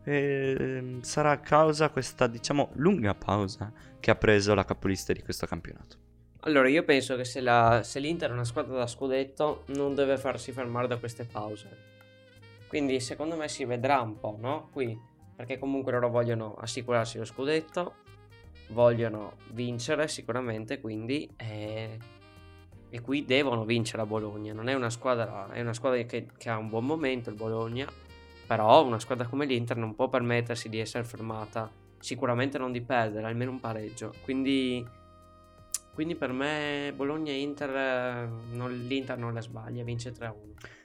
eh, sarà a causa questa, diciamo, lunga pausa che ha preso la capolista di questo campionato. Allora, io penso che se, la, se l'Inter è una squadra da scudetto, non deve farsi fermare da queste pause. Quindi, secondo me, si vedrà un po', no? Qui, perché comunque loro vogliono assicurarsi lo scudetto, vogliono vincere sicuramente, quindi... Eh e qui devono vincere a Bologna. Non è una squadra, è una squadra che, che, ha un buon momento il Bologna, però una squadra come l'Inter non può permettersi di essere fermata, sicuramente non di perdere, almeno un pareggio. Quindi, quindi per me Bologna e Inter, non, l'Inter non la sbaglia, vince 3-1.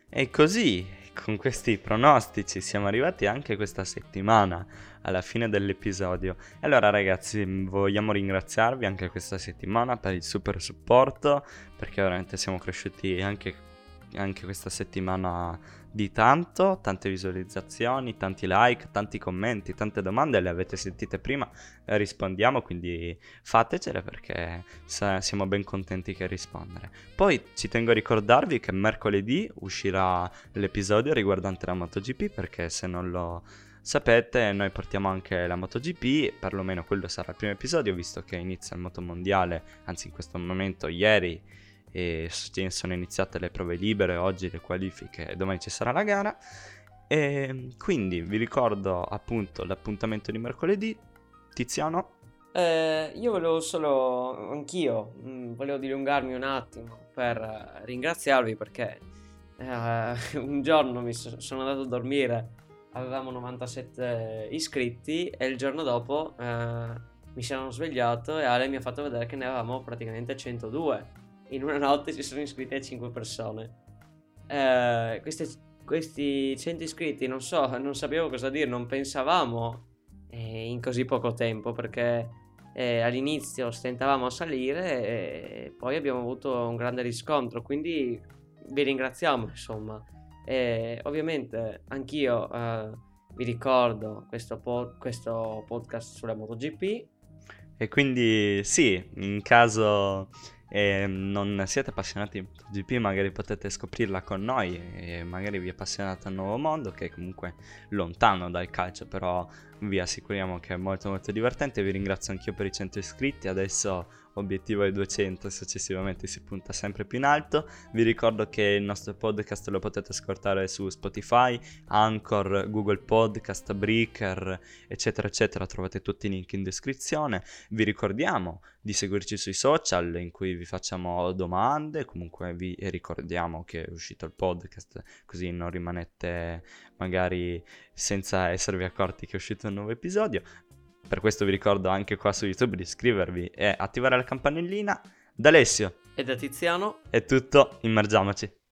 E così, con questi pronostici, siamo arrivati anche questa settimana alla fine dell'episodio. Allora ragazzi, vogliamo ringraziarvi anche questa settimana per il super supporto, perché veramente siamo cresciuti anche, anche questa settimana di tanto, tante visualizzazioni, tanti like, tanti commenti, tante domande, le avete sentite prima, eh, rispondiamo, quindi fatecele perché siamo ben contenti che rispondere. Poi ci tengo a ricordarvi che mercoledì uscirà l'episodio riguardante la MotoGP perché se non lo sapete noi portiamo anche la MotoGP, perlomeno quello sarà il primo episodio visto che inizia il motomondiale, anzi in questo momento ieri e sono iniziate le prove libere, oggi le qualifiche e domani ci sarà la gara. E quindi vi ricordo appunto l'appuntamento di mercoledì. Tiziano? Eh, io volevo solo, anch'io, mh, mm, volevo dilungarmi un attimo per ringraziarvi perché eh, un giorno mi so- sono andato a dormire, avevamo 97 iscritti e il giorno dopo eh, mi sono svegliato e Ale mi ha fatto vedere che ne avevamo praticamente 102 in una notte si sono iscritte 5 persone. Eh, queste, questi 100 iscritti, non so, non sapevo cosa dire, non pensavamo eh, in così poco tempo perché eh, all'inizio stentavamo a salire e poi abbiamo avuto un grande riscontro, quindi vi ringraziamo insomma. E ovviamente anch'io eh, vi ricordo questo, po- questo podcast sulla MotoGP. E quindi sì, in caso e non siete appassionati di MotoGP magari potete scoprirla con noi e magari vi appassionate al nuovo mondo che è comunque lontano dal calcio però vi assicuriamo che è molto molto divertente vi ringrazio anch'io per i 100 iscritti adesso obiettivo è 200 successivamente si punta sempre più in alto. Vi ricordo che il nostro podcast lo potete ascoltare su Spotify Anchor, Google Podcast, Breaker eccetera eccetera. Trovate tutti i link in descrizione. Vi ricordiamo di seguirci sui social in cui vi facciamo domande. Comunque vi ricordiamo che è uscito il podcast così non rimanete magari senza esservi accorti che è uscito un nuovo episodio per questo vi ricordo anche qua su YouTube di iscrivervi e attivare la campanellina. Da Alessio e da Tiziano è tutto, immergiamoci.